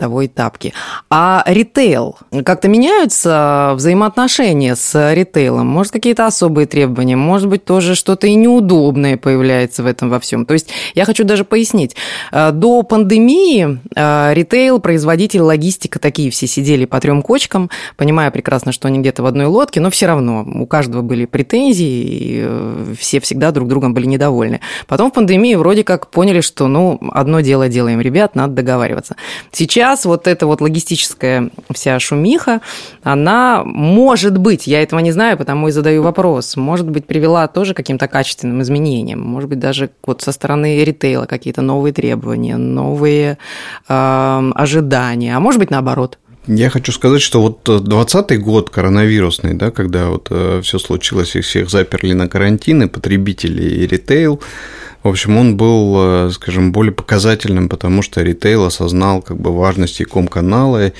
того и тапки. А ритейл, как-то меняются взаимоотношения с ритейлом? Может, какие-то особые требования? Может быть, тоже что-то и неудобное появляется в этом во всем? То есть я хочу даже пояснить. Э, до пандемии э, ритейл, производитель, логистика, такие все сидели по трем кочкам, понимая прекрасно, что они где-то в одной лодке, но все равно у каждого были претензии, и э, все всегда друг другом были недовольны. Потом в пандемии вроде как поняли, что, ну, одно дело делаем, ребят, надо договариваться. Сейчас сейчас вот эта вот логистическая вся шумиха, она может быть, я этого не знаю, потому и задаю вопрос, может быть, привела тоже к каким-то качественным изменениям, может быть, даже вот со стороны ритейла какие-то новые требования, новые э, ожидания, а может быть, наоборот. Я хочу сказать, что вот 2020 год коронавирусный, да, когда вот э, все случилось, и всех заперли на карантины, потребители и ритейл, в общем, он был, э, скажем, более показательным, потому что ритейл осознал как бы важность иком-канала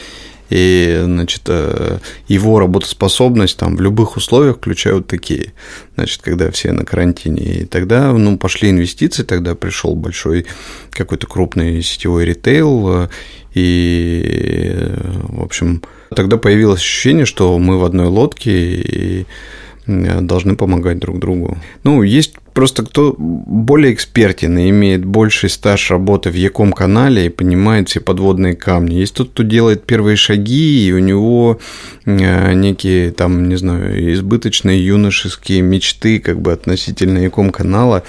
и значит, э, его работоспособность там в любых условиях, включая вот такие, значит, когда все на карантине. И тогда ну, пошли инвестиции, тогда пришел большой какой-то крупный сетевой ритейл, э, и, в общем, тогда появилось ощущение, что мы в одной лодке, и должны помогать друг другу. Ну, есть просто кто более экспертен и имеет больший стаж работы в Яком канале и понимает все подводные камни. Есть тот, кто делает первые шаги, и у него э, некие там, не знаю, избыточные юношеские мечты как бы относительно Яком канала,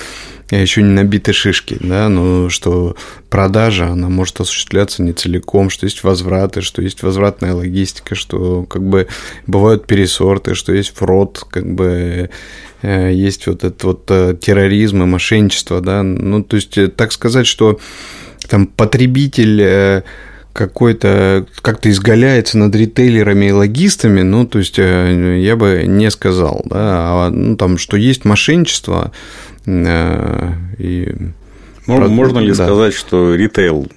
еще не набиты шишки, да, но что продажа, она может осуществляться не целиком, что есть возвраты, что есть возвратная логистика, что как бы бывают пересорты, что есть фрод, как бы есть вот этот вот э, терроризм и мошенничество, да, ну, то есть э, так сказать, что там потребитель какой-то как-то изгаляется над ритейлерами и логистами, ну, то есть я бы не сказал, да, а, ну, там, что есть мошенничество, Э, и можно ли да. сказать, что ритейл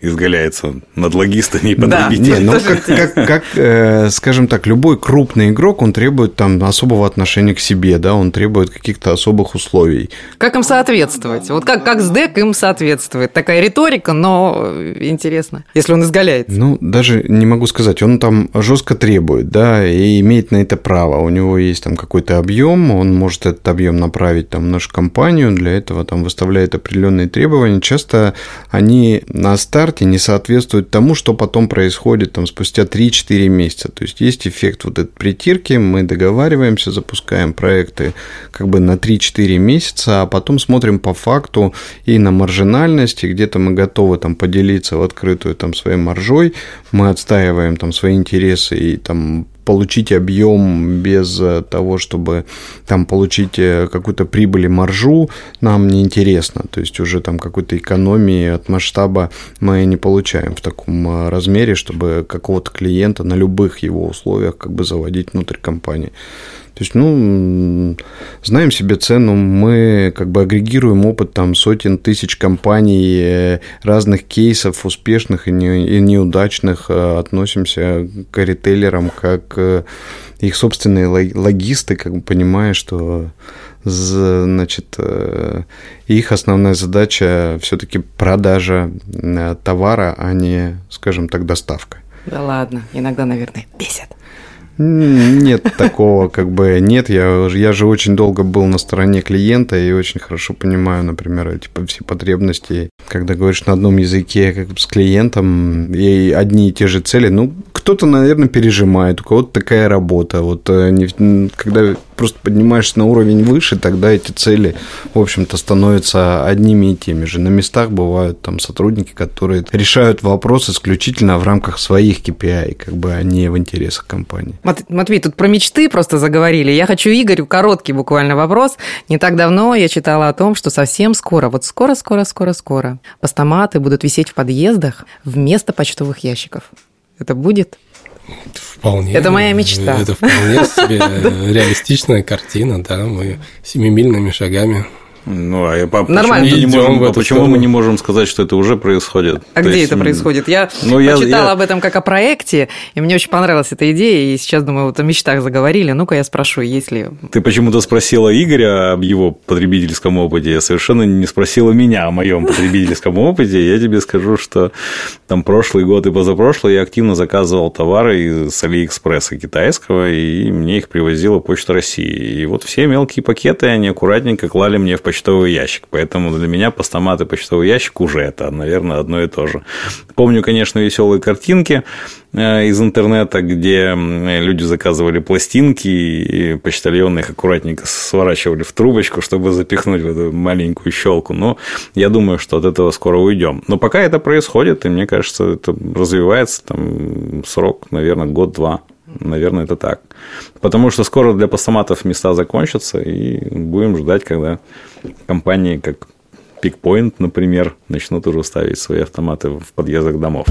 изгаляется над логистами и потребителями. Да, ну, как, как, как э, скажем так, любой крупный игрок, он требует там особого отношения к себе, да, он требует каких-то особых условий. Как им соответствовать? Вот как, как СДЭК им соответствует? Такая риторика, но интересно, если он изгаляется. Ну, даже не могу сказать, он там жестко требует, да, и имеет на это право. У него есть там какой-то объем, он может этот объем направить там в нашу компанию, для этого там выставляет определенные требования. Часто они на старт старте не соответствует тому, что потом происходит там, спустя 3-4 месяца. То есть есть эффект вот этой притирки, мы договариваемся, запускаем проекты как бы на 3-4 месяца, а потом смотрим по факту и на маржинальность, и где-то мы готовы там поделиться в открытую там своей маржой, мы отстаиваем там свои интересы и там получить объем без того, чтобы там получить какую-то прибыль и маржу, нам не интересно. То есть уже там какой-то экономии от масштаба мы не получаем в таком размере, чтобы какого-то клиента на любых его условиях как бы заводить внутрь компании. То есть, ну, знаем себе цену, мы как бы агрегируем опыт там сотен тысяч компаний, э, разных кейсов успешных и, не, и неудачных, э, относимся к ритейлерам как э, их собственные логисты, как бы понимая, что значит, их основная задача все-таки продажа товара, а не, скажем так, доставка. Да ладно, иногда, наверное, бесит. Нет такого, как бы нет. Я, я же очень долго был на стороне клиента и очень хорошо понимаю, например, эти все потребности. Когда говоришь на одном языке как бы с клиентом и одни и те же цели, ну, кто-то, наверное, пережимает, у кого-то такая работа. Вот э, когда просто поднимаешься на уровень выше, тогда эти цели, в общем-то, становятся одними и теми же. На местах бывают там сотрудники, которые решают вопрос исключительно в рамках своих KPI, как бы, а не в интересах компании. Матвей, тут про мечты просто заговорили. Я хочу Игорю короткий буквально вопрос. Не так давно я читала о том, что совсем скоро, вот скоро, скоро, скоро, скоро, постаматы будут висеть в подъездах вместо почтовых ящиков. Это будет? Вполне. Это моя мечта. Это вполне себе (laughs) реалистичная картина, да. Мы семимильными шагами ну, а по, Нормально. Почему, мы не, можем, а почему мы не можем сказать, что это уже происходит? А То где есть, это происходит? Я ну, почитала я... об этом как о проекте, и мне очень понравилась эта идея, и сейчас, думаю, вот о мечтах заговорили. Ну-ка я спрошу, есть ли... Ты почему-то спросила Игоря об его потребительском опыте, я совершенно не спросила меня о моем потребительском опыте. Я тебе скажу, что там прошлый год и позапрошлый я активно заказывал товары с Алиэкспресса китайского, и мне их привозила Почта России. И вот все мелкие пакеты, они аккуратненько клали мне в почту почтовый ящик. Поэтому для меня постамат и почтовый ящик уже это, наверное, одно и то же. Помню, конечно, веселые картинки э, из интернета, где люди заказывали пластинки, и почтальоны их аккуратненько сворачивали в трубочку, чтобы запихнуть в эту маленькую щелку. Но я думаю, что от этого скоро уйдем. Но пока это происходит, и мне кажется, это развивается, там срок, наверное, год-два. Наверное, это так. Потому что скоро для постаматов места закончатся, и будем ждать, когда компании, как Pickpoint, например, начнут уже ставить свои автоматы в подъездах домов.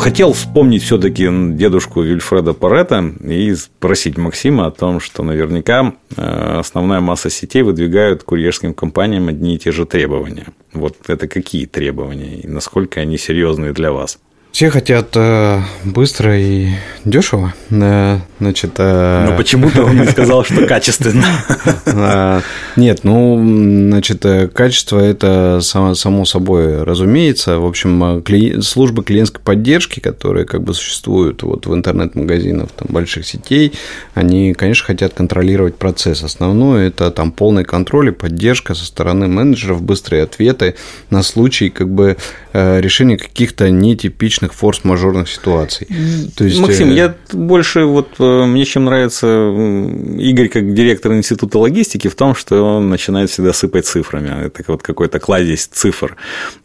Хотел вспомнить все-таки дедушку Вильфреда Парета и спросить Максима о том, что наверняка э, основная масса сетей выдвигают курьерским компаниям одни и те же требования. Вот это какие требования и насколько они серьезные для вас? Все хотят э, быстро и дешево. Э, значит, э... Но почему-то он не сказал, что качественно. (laughs) Э, нет, ну, значит, э, качество это само, само собой разумеется. В общем, э, кли... службы клиентской поддержки, которые как бы существуют вот в интернет-магазинах там, больших сетей, они, конечно, хотят контролировать процесс. Основное это там полный контроль и поддержка со стороны менеджеров, быстрые ответы на случай как бы решения каких-то нетипичных различных форс-мажорных ситуаций. То есть... Максим, э, я больше вот э, мне чем нравится Игорь как директор института логистики в том, что он начинает всегда сыпать цифрами. Это вот какой-то кладезь цифр.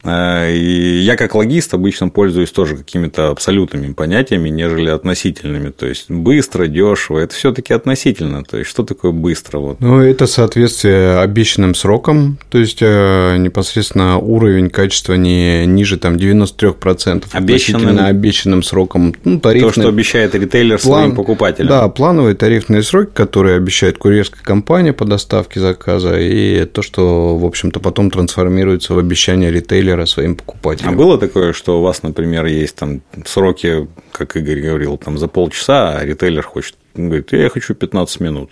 Э, и я как логист обычно пользуюсь тоже какими-то абсолютными понятиями, нежели относительными. То есть быстро, дешево, это все-таки относительно. То есть что такое быстро? Вот. Ну, это соответствие обещанным срокам, то есть непосредственно уровень качества не ниже там 93%. Обещанным обещанным, обещанным сроком. Ну, тарифный... То, что обещает ритейлер План... своим покупателям. Да, плановые тарифные сроки, которые обещает курьерская компания по доставке заказа, и то, что, в общем-то, потом трансформируется в обещание ритейлера своим покупателям. А было такое, что у вас, например, есть там сроки, как Игорь говорил, там за полчаса, а ритейлер хочет, говорит, я хочу 15 минут.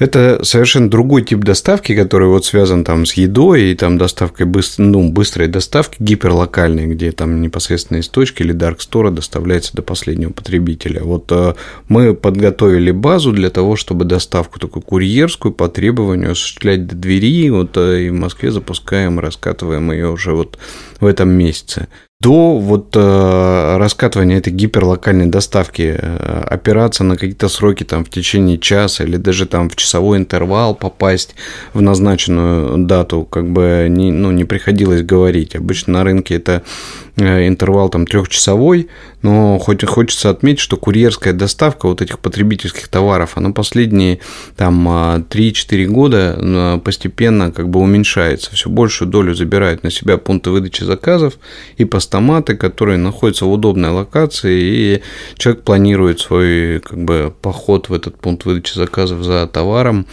Это совершенно другой тип доставки, который вот связан там с едой и там доставкой быстр, ну, быстрой доставки гиперлокальной, где там непосредственно из точки или Store доставляется до последнего потребителя. Вот э, мы подготовили базу для того, чтобы доставку такую курьерскую по требованию осуществлять до двери. Вот э, и в Москве запускаем, раскатываем ее уже вот в этом месяце до вот э, раскатывания этой гиперлокальной доставки э, опираться на какие-то сроки там в течение часа или даже там в часовой интервал попасть в назначенную дату как бы не, ну, не приходилось говорить. Обычно на рынке это интервал там трехчасовой, но хоть хочется отметить, что курьерская доставка вот этих потребительских товаров, она последние там 3-4 года постепенно как бы уменьшается, все большую долю забирает на себя пункты выдачи заказов и постаматы, которые находятся в удобной локации, и человек планирует свой как бы поход в этот пункт выдачи заказов за товаром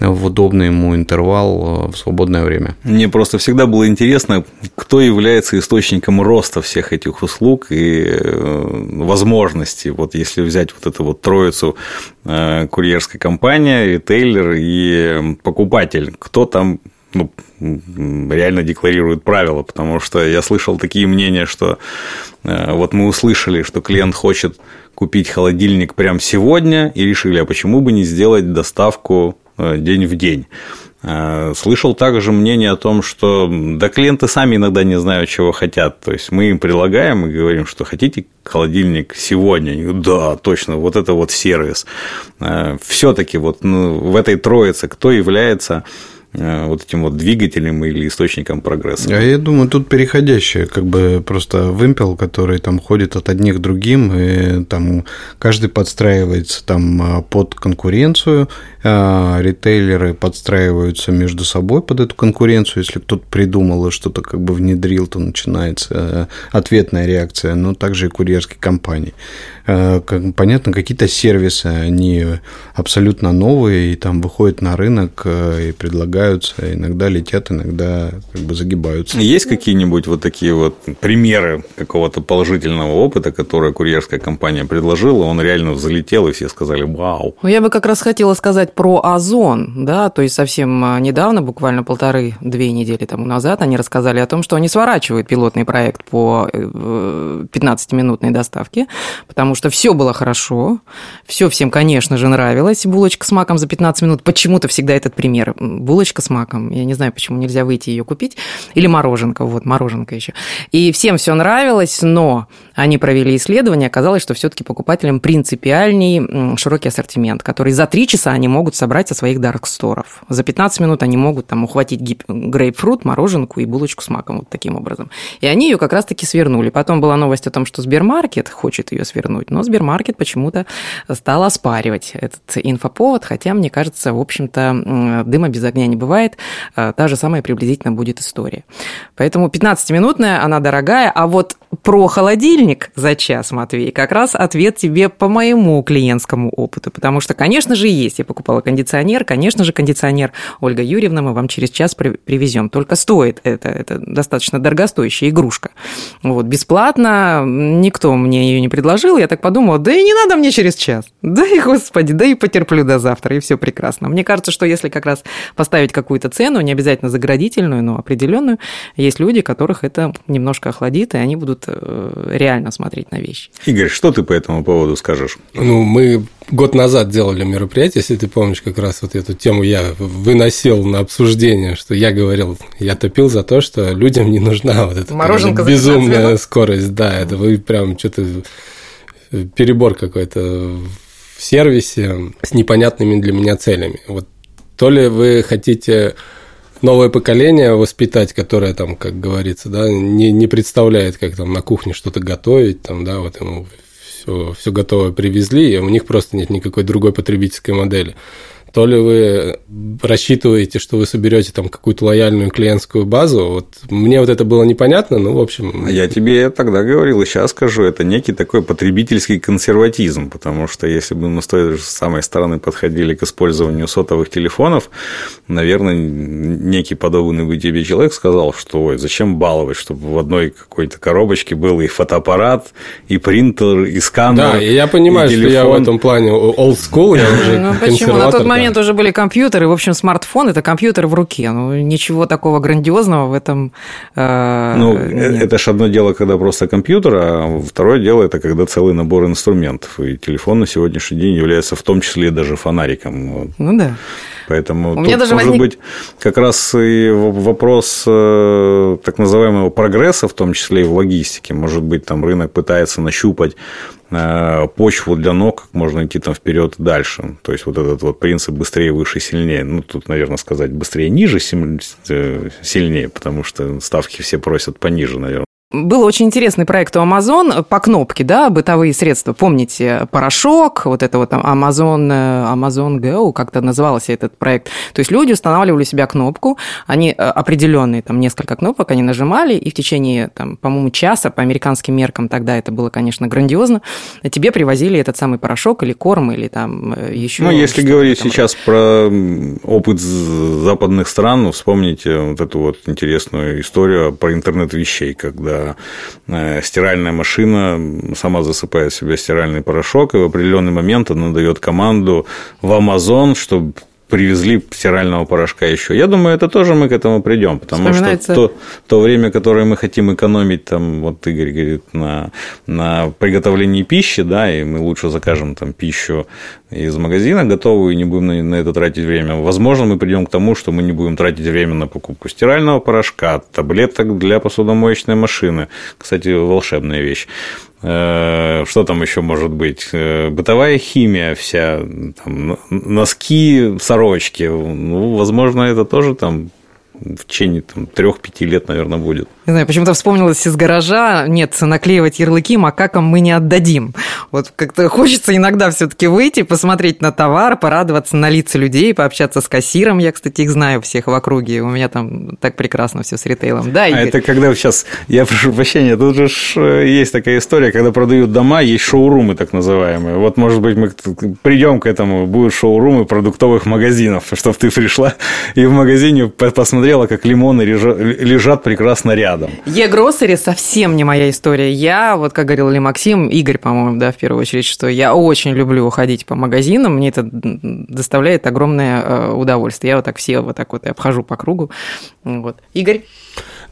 в удобный ему интервал э, в свободное время. Мне просто всегда было интересно, кто является источником роста всех этих услуг и э, возможностей. Вот если взять вот эту вот троицу э, курьерской компании, ритейлер и покупатель, кто там ну, реально декларирует правила, потому что я слышал такие мнения, что вот мы услышали, что клиент хочет купить холодильник прямо сегодня и решили, а почему бы не сделать доставку день в день. Э, слышал также мнение о том, что да клиенты сами иногда не знают, чего хотят. То есть мы им предлагаем и говорим, что хотите холодильник сегодня. Говорят, да, точно, вот это вот сервис. Э, Все-таки вот ну, в этой троице кто является Э, вот этим вот двигателем или источником прогресса. А я думаю, тут переходящее, как бы просто вымпел, который там ходит от одних к другим, и там каждый подстраивается там под конкуренцию, ритейлеры подстраиваются между собой под эту конкуренцию, если кто-то придумал и что-то как бы внедрил, то начинается э, ответная реакция, но также и курьерские компании. Э, понятно, какие-то сервисы, они абсолютно новые, и там выходят на рынок э, и предлагаются, иногда летят, иногда как бы загибаются. Есть какие-нибудь вот такие вот примеры какого-то положительного опыта, который курьерская компания предложила, он реально залетел, и все сказали «Вау!» ну, Я бы как раз хотела сказать про Озон, да, то есть совсем а, недавно, буквально полторы-две недели тому назад, они рассказали о том, что они сворачивают пилотный проект по 15-минутной э, доставке, потому что все было хорошо, все всем, конечно же, нравилось. Булочка с маком за 15 минут. Почему-то всегда этот пример. Булочка с маком. Я не знаю, почему нельзя выйти ее купить. Или мороженка. Вот, мороженка еще. И всем все нравилось, но они провели исследование. Оказалось, что все-таки покупателям принципиальней широкий ассортимент, который за 3 часа они могут собрать со своих дарксторов. За 15 минут они могут там ухватить грейпфрут, мороженку и булочку с маком вот таким образом. И они ее как раз-таки свернули. Потом была новость о том, что Сбермаркет хочет ее свернуть. Но Сбермаркет почему-то стал оспаривать этот инфоповод, хотя, мне кажется, в общем-то, дыма без огня не бывает. А, та же самая приблизительно будет история. Поэтому 15-минутная, она дорогая, а вот про холодильник за час, Матвей, как раз ответ тебе по моему клиентскому опыту, потому что, конечно же, есть. Я покупала кондиционер, конечно же, кондиционер Ольга Юрьевна мы вам через час привезем. Только стоит это, это достаточно дорогостоящая игрушка. Вот, бесплатно, никто мне ее не предложил, я так подумала, да и не надо мне через час. Да и, господи, да и потерплю до завтра, и все прекрасно. Мне кажется, что если как раз поставить какую-то цену, не обязательно заградительную, но определенную, есть люди, которых это немножко охладит, и они будут э, реально смотреть на вещи. Игорь, что ты по этому поводу скажешь? Ну, мы год назад делали мероприятие, если ты помнишь, как раз вот эту тему я выносил на обсуждение, что я говорил, я топил за то, что людям не нужна вот эта безумная скорость, да, это вы прям что-то перебор какой-то в сервисе с непонятными для меня целями. Вот то ли вы хотите новое поколение воспитать, которое там, как говорится, да, не, не представляет, как там на кухне что-то готовить, там, да, вот ему все, все готовое привезли, и у них просто нет никакой другой потребительской модели то ли вы рассчитываете, что вы соберете там какую-то лояльную клиентскую базу. Вот мне вот это было непонятно, ну, в общем... А я тебе тогда говорил, и сейчас скажу, это некий такой потребительский консерватизм, потому что если бы мы с той же самой стороны подходили к использованию сотовых телефонов, наверное, некий подобный бы тебе человек сказал, что ой, зачем баловать, чтобы в одной какой-то коробочке был и фотоаппарат, и принтер, и сканер. Да, и я понимаю, и что я в этом плане old school, я (laughs) уже ну, консерватор момент уже были компьютеры, в общем, смартфон – это компьютер в руке. Ну, ничего такого грандиозного в этом э, Ну, э, нет. это же одно дело, когда просто компьютер, а второе дело – это когда целый набор инструментов. И телефон на сегодняшний день является в том числе даже фонариком. Ну, да. Поэтому У меня даже может возник... быть как раз и вопрос э, так называемого прогресса, в том числе и в логистике. Может быть, там рынок пытается нащупать Э, почву для ног, как можно идти там вперед дальше. То есть вот этот вот принцип быстрее, выше, сильнее. Ну, тут, наверное, сказать быстрее, ниже, э, сильнее, потому что ставки все просят пониже, наверное. Был очень интересный проект у Amazon по кнопке, да, бытовые средства. Помните, порошок, вот это вот Amazon, Amazon Go, как-то назывался этот проект. То есть люди устанавливали у себя кнопку, они э, определенные, там несколько кнопок, они нажимали, и в течение, там, по-моему, часа, по американским меркам тогда это было, конечно, грандиозно, тебе привозили этот самый порошок или корм, или там э, еще... Ну, если говорить сейчас про опыт западных стран, ну, вспомните вот эту вот интересную историю про интернет вещей, когда Э, стиральная машина сама засыпает в себя стиральный порошок, и в определенный момент она дает команду в Amazon, чтобы привезли стирального порошка еще. Я думаю, это тоже мы к этому придем, потому что то, то время, которое мы хотим экономить, там, вот Игорь говорит, на, на приготовлении пищи, да, и мы лучше закажем там пищу из магазина готовую и не будем на, на это тратить время. Возможно, мы придем к тому, что мы не будем тратить время на покупку стирального порошка, таблеток для посудомоечной машины. Кстати, волшебная вещь. Э, что там еще может быть? Э, бытовая химия вся, там, носки, сорочки. Ну, возможно, это тоже там в течение там, 3-5 лет, наверное, будет. Не знаю, почему-то вспомнилось из гаража, нет, наклеивать ярлыки макакам мы не отдадим. Вот как-то хочется иногда все таки выйти, посмотреть на товар, порадоваться на лица людей, пообщаться с кассиром. Я, кстати, их знаю всех в округе, у меня там так прекрасно все с ритейлом. Да, Игорь? А это когда сейчас, я прошу прощения, тут же э, есть такая история, когда продают дома, есть шоурумы так называемые. Вот, может быть, мы придем к этому, будут шоурумы продуктовых магазинов, чтобы ты пришла и в магазине посмотрела смотрела, как лимоны лежат прекрасно рядом. Е-гроссери совсем не моя история. Я, вот как говорил Ли Максим, Игорь, по-моему, да, в первую очередь, что я очень люблю ходить по магазинам, мне это доставляет огромное э, удовольствие. Я вот так все вот так вот и обхожу по кругу. Вот. Игорь?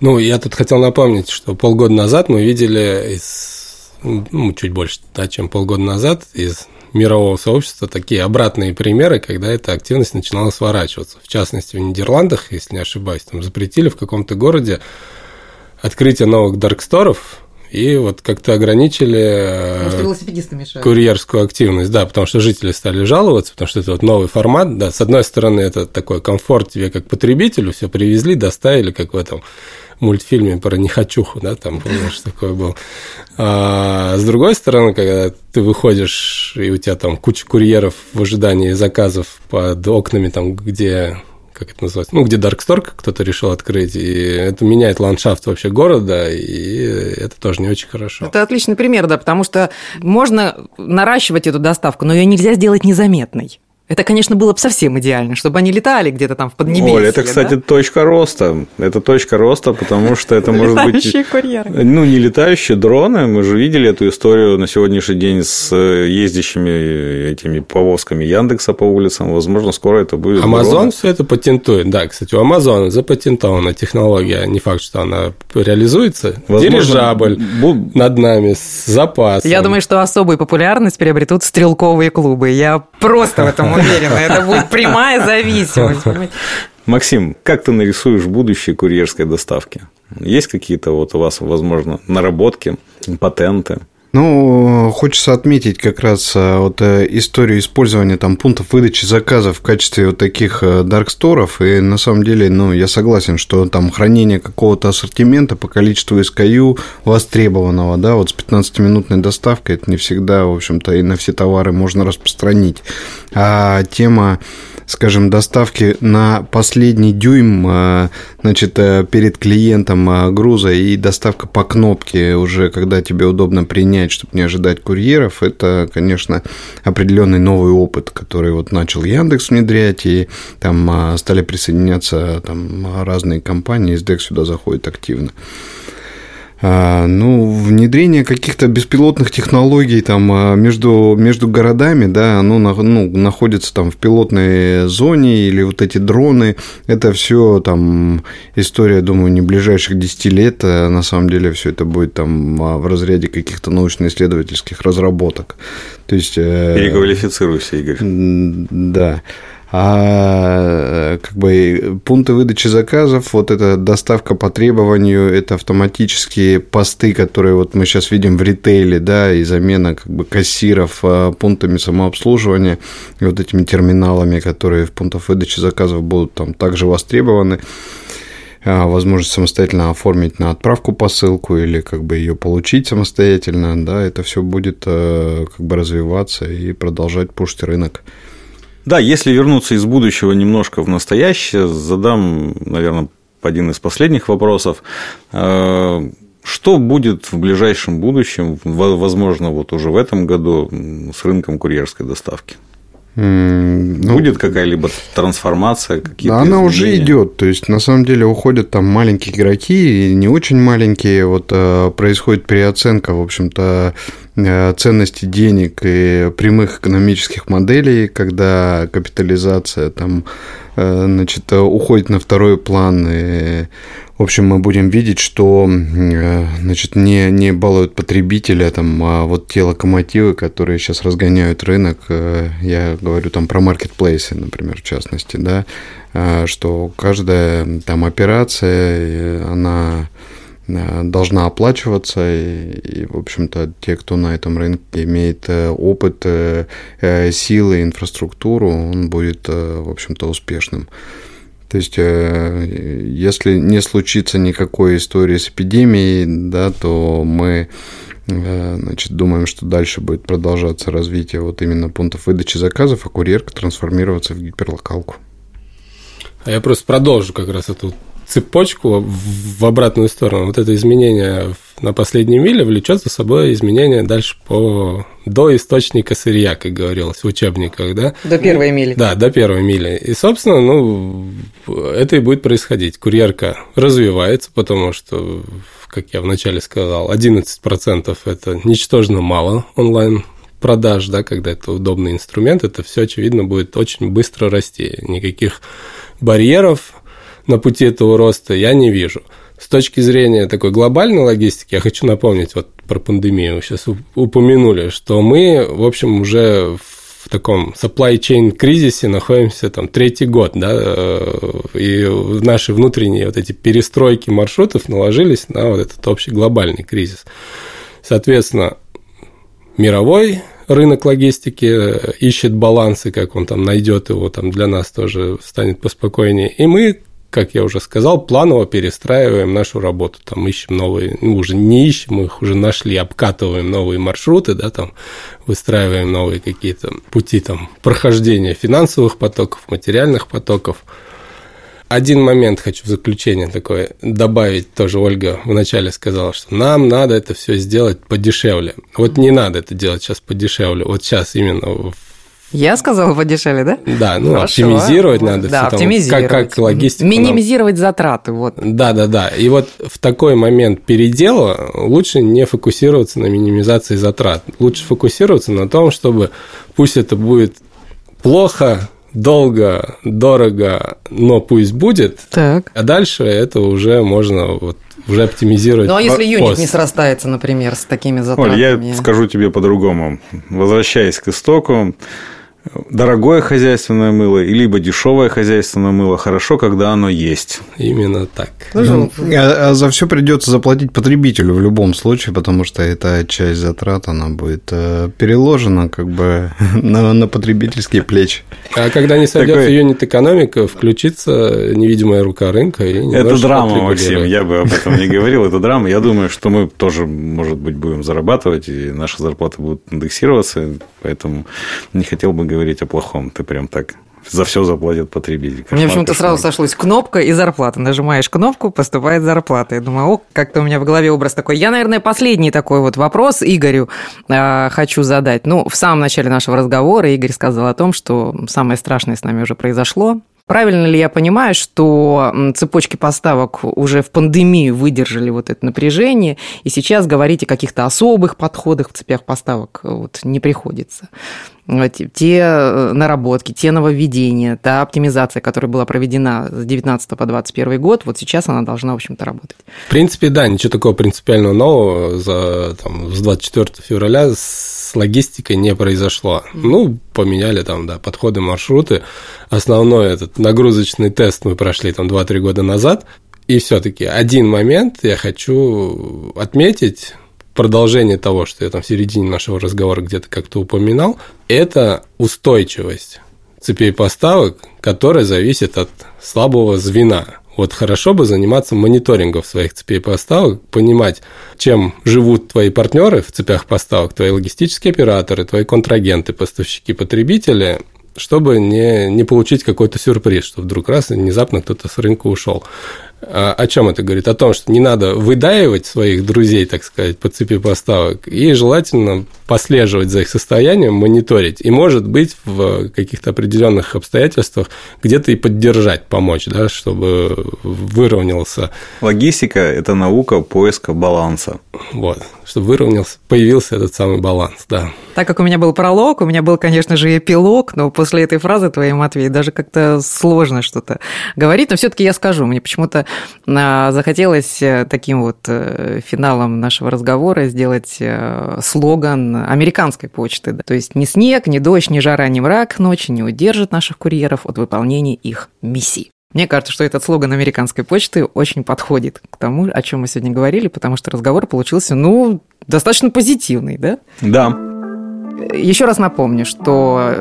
Ну, я тут хотел напомнить, что полгода назад мы видели из ну, чуть больше, да, чем полгода назад из мирового сообщества такие обратные примеры, когда эта активность начинала сворачиваться. В частности, в Нидерландах, если не ошибаюсь, там запретили в каком-то городе открытие новых дарксторов, и вот как-то ограничили э, курьерскую активность, да, потому что жители стали жаловаться, потому что это вот новый формат, да, с одной стороны, это такой комфорт тебе как потребителю, все привезли, доставили, как в этом мультфильме про нехочуху, да, там, помнишь, такое был. А с другой стороны, когда ты выходишь, и у тебя там куча курьеров в ожидании заказов под окнами, там, где как это называется, ну, где Dark кто-то решил открыть, и это меняет ландшафт вообще города, и это тоже не очень хорошо. Это отличный пример, да, потому что можно наращивать эту доставку, но ее нельзя сделать незаметной. Это, конечно, было бы совсем идеально, чтобы они летали где-то там в Поднебесье. Оль, это, кстати, да? точка роста. Это точка роста, потому что это может быть... Летающие курьеры. Ну, не летающие дроны. Мы же видели эту историю на сегодняшний день с ездящими этими повозками Яндекса по улицам. Возможно, скоро это будет Амазон все это патентует. Да, кстати, у Амазона запатентована технология. Не факт, что она реализуется. Возможно, Дирижабль над нами с запасом. Я думаю, что особую популярность приобретут стрелковые клубы. Я просто в этом уверена. Это будет прямая зависимость. Максим, как ты нарисуешь будущее курьерской доставки? Есть какие-то вот у вас, возможно, наработки, патенты? Ну, хочется отметить как раз э, вот э, историю использования там пунктов выдачи заказов в качестве вот таких дарксторов. И на самом деле, ну, я согласен, что там хранение какого-то ассортимента по количеству SKU востребованного, да, вот с 15-минутной доставкой это не всегда, в общем-то, и на все товары можно распространить. А тема скажем, доставки на последний дюйм, э, значит, э, перед клиентом э, груза и доставка по кнопке уже, когда тебе удобно принять, чтобы не ожидать курьеров, это, конечно, определенный новый опыт, который вот начал Яндекс внедрять, и там стали присоединяться там разные компании, SDEX сюда заходит активно. А, ну, внедрение каких-то беспилотных технологий там а, между, между городами, да, оно ну, находится там в пилотной зоне или вот эти дроны, это все там история, думаю, не ближайших 10 лет, а на самом деле все это будет там в разряде каких-то научно-исследовательских разработок. То есть... Э, Переквалифицируйся, Игорь. Да а как бы пункты выдачи заказов, вот эта доставка по требованию, это автоматические посты, которые вот мы сейчас видим в ритейле, да, и замена как бы кассиров а, пунктами самообслуживания и вот этими терминалами, которые в пунктах выдачи заказов будут там также востребованы. а, возможность самостоятельно оформить на отправку посылку или как бы ее получить самостоятельно, да, это все будет э, как бы развиваться и продолжать пушить рынок. Да, если вернуться из будущего немножко в настоящее, задам, наверное, один из последних вопросов. Э, что будет в ближайшем будущем, возможно, вот уже в этом году с рынком курьерской доставки? Ну, Будет какая-либо трансформация? Какие-то она изменения? уже идет. То есть, на самом деле, уходят там маленькие игроки и не очень маленькие. Вот э, происходит переоценка, в общем-то, ценности денег и прямых экономических моделей, когда капитализация там, э, значит, уходит на второй план. И в общем, мы будем видеть, что э, значит, не, не балуют потребителя, там, а вот те локомотивы, которые сейчас разгоняют рынок, э, я говорю там про маркетплейсы, например, в частности, да, э, что каждая там операция, она должна оплачиваться, и, в общем-то, те, кто на этом рынке имеет опыт, силы, инфраструктуру, он будет, в общем-то, успешным. То есть, э, если не случится никакой истории с эпидемией, да, то мы э, значит, думаем, что дальше будет продолжаться развитие вот именно пунктов выдачи заказов, а курьерка трансформироваться в гиперлокалку. А я просто продолжу как раз эту цепочку в обратную сторону. Вот это изменение на последней миле влечет за собой изменения дальше по до источника сырья, как говорилось в учебниках, да? До первой мили. Да, до первой мили. И, собственно, ну, это и будет происходить. Курьерка развивается, потому что, как я вначале сказал, 11% это ничтожно мало онлайн продаж, да, когда это удобный инструмент, это все, очевидно, будет очень быстро расти. Никаких барьеров на пути этого роста я не вижу. С точки зрения такой глобальной логистики, я хочу напомнить вот про пандемию, сейчас упомянули, что мы, в общем, уже в таком supply chain кризисе находимся там третий год, да, э, и наши внутренние вот эти перестройки маршрутов наложились на вот этот общий глобальный кризис. Соответственно, мировой рынок логистики ищет балансы, как он там найдет его, там для нас тоже станет поспокойнее. И мы как я уже сказал, планово перестраиваем нашу работу. Там ищем новые, ну, уже не ищем, их уже нашли, обкатываем новые маршруты, да, там выстраиваем новые какие-то пути там прохождения финансовых потоков, материальных потоков. Один момент хочу в заключение такое добавить, тоже Ольга вначале сказала, что нам надо это все сделать подешевле. Вот не надо это делать сейчас подешевле. Вот сейчас именно в я сказала подешевле, да? Да, ну Хорошо. оптимизировать надо. Да, все оптимизировать. Там, как, как логистику. Минимизировать нам... затраты, вот. Да, да, да. И вот в такой момент передела лучше не фокусироваться на минимизации затрат. Лучше фокусироваться на том, чтобы пусть это будет плохо, долго, дорого, но пусть будет. Так. А дальше это уже можно вот уже оптимизировать. Ну а если юнит не срастается, например, с такими затратами? Оль, я скажу тебе по-другому. Возвращаясь к истоку, дорогое хозяйственное мыло, либо дешевое хозяйственное мыло хорошо, когда оно есть. Именно так. Ну, а, а за все придется заплатить потребителю в любом случае, потому что эта часть затрат она будет э, переложена как бы (laughs) на, на потребительские плечи. А когда не сойдет Такой... юнит экономика, включится невидимая рука рынка и Это драма, Максим. Я бы об этом не говорил. Это драма. Я думаю, что мы тоже, может быть, будем зарабатывать, и наши зарплаты будут индексироваться, поэтому не хотел бы говорить говорить о плохом. Ты прям так за все заплатит потребитель. Кошмар, Мне почему-то сразу сошлось кнопка и зарплата. Нажимаешь кнопку, поступает зарплата. Я думаю, о, как-то у меня в голове образ такой. Я, наверное, последний такой вот вопрос Игорю э, хочу задать. Ну, в самом начале нашего разговора Игорь сказал о том, что самое страшное с нами уже произошло. Правильно ли я понимаю, что цепочки поставок уже в пандемию выдержали вот это напряжение, и сейчас говорить о каких-то особых подходах в цепях поставок вот не приходится? Те э, наработки, те нововведения, та оптимизация, которая была проведена с 19 по 21 год, вот сейчас она должна, в общем-то, работать. В принципе, да, ничего такого принципиального нового за, там, с 24 февраля с логистикой не произошло. Ну, поменяли там, да, подходы, маршруты. Основной этот нагрузочный тест мы прошли там 2-3 года назад. И все-таки один момент я хочу отметить, продолжение того, что я там в середине нашего разговора где-то как-то упоминал, это устойчивость цепей поставок, которая зависит от слабого звена. Вот хорошо бы заниматься мониторингом своих цепей поставок, понимать, чем живут твои партнеры в цепях поставок, твои логистические операторы, твои контрагенты, поставщики, потребители, чтобы не, не получить какой-то сюрприз, что вдруг раз внезапно кто-то с рынка ушел. А о чем это говорит? О том, что не надо выдаивать своих друзей, так сказать, по цепи поставок, и желательно послеживать за их состоянием, мониторить, и, может быть, в каких-то определенных обстоятельствах где-то и поддержать, помочь, да, чтобы выровнялся. Логистика – это наука поиска баланса. Вот, чтобы выровнялся, появился этот самый баланс, да. Так как у меня был пролог, у меня был, конечно же, эпилог, но после этой фразы твоей, Матвей, даже как-то сложно что-то говорить, но все таки я скажу. Мне почему-то а, захотелось э, таким вот э, финалом нашего разговора сделать э, слоган американской почты. То есть ни снег, ни дождь, ни жара, ни мрак ночи не удержат наших курьеров от выполнения их миссий. Мне кажется, что этот слоган американской почты очень подходит к тому, о чем мы сегодня говорили, потому что разговор получился, ну, достаточно позитивный, да? Да. Еще раз напомню, что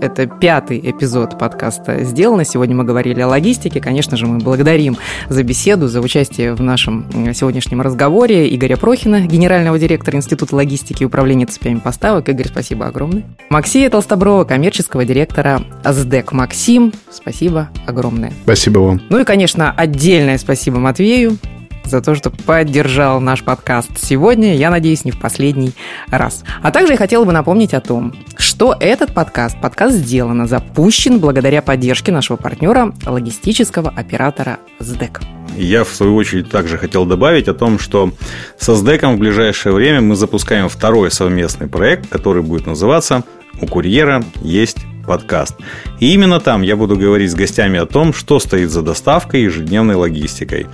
это пятый эпизод подкаста «Сделано». Сегодня мы говорили о логистике. Конечно же, мы благодарим за беседу, за участие в нашем сегодняшнем разговоре Игоря Прохина, генерального директора Института логистики и управления цепями поставок. Игорь, спасибо огромное. Максия Толстоброва, коммерческого директора СДЭК. Максим, спасибо огромное. Спасибо вам. Ну и, конечно, отдельное спасибо Матвею, за то, что поддержал наш подкаст сегодня, я надеюсь, не в последний раз. А также я хотела бы напомнить о том, что этот подкаст, подкаст сделано, запущен благодаря поддержке нашего партнера, логистического оператора СДЭК. Я, в свою очередь, также хотел добавить о том, что со СДЭКом в ближайшее время мы запускаем второй совместный проект, который будет называться «У курьера есть подкаст. И именно там я буду говорить с гостями о том, что стоит за доставкой и ежедневной логистикой.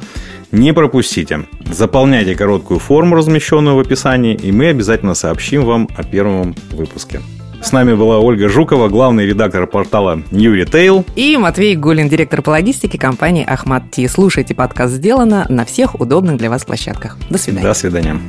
Не пропустите. Заполняйте короткую форму, размещенную в описании, и мы обязательно сообщим вам о первом выпуске. С нами была Ольга Жукова, главный редактор портала New Retail. И Матвей Гулин, директор по логистике компании Ахмат Ти. Слушайте подкаст «Сделано» на всех удобных для вас площадках. До свидания. До свидания.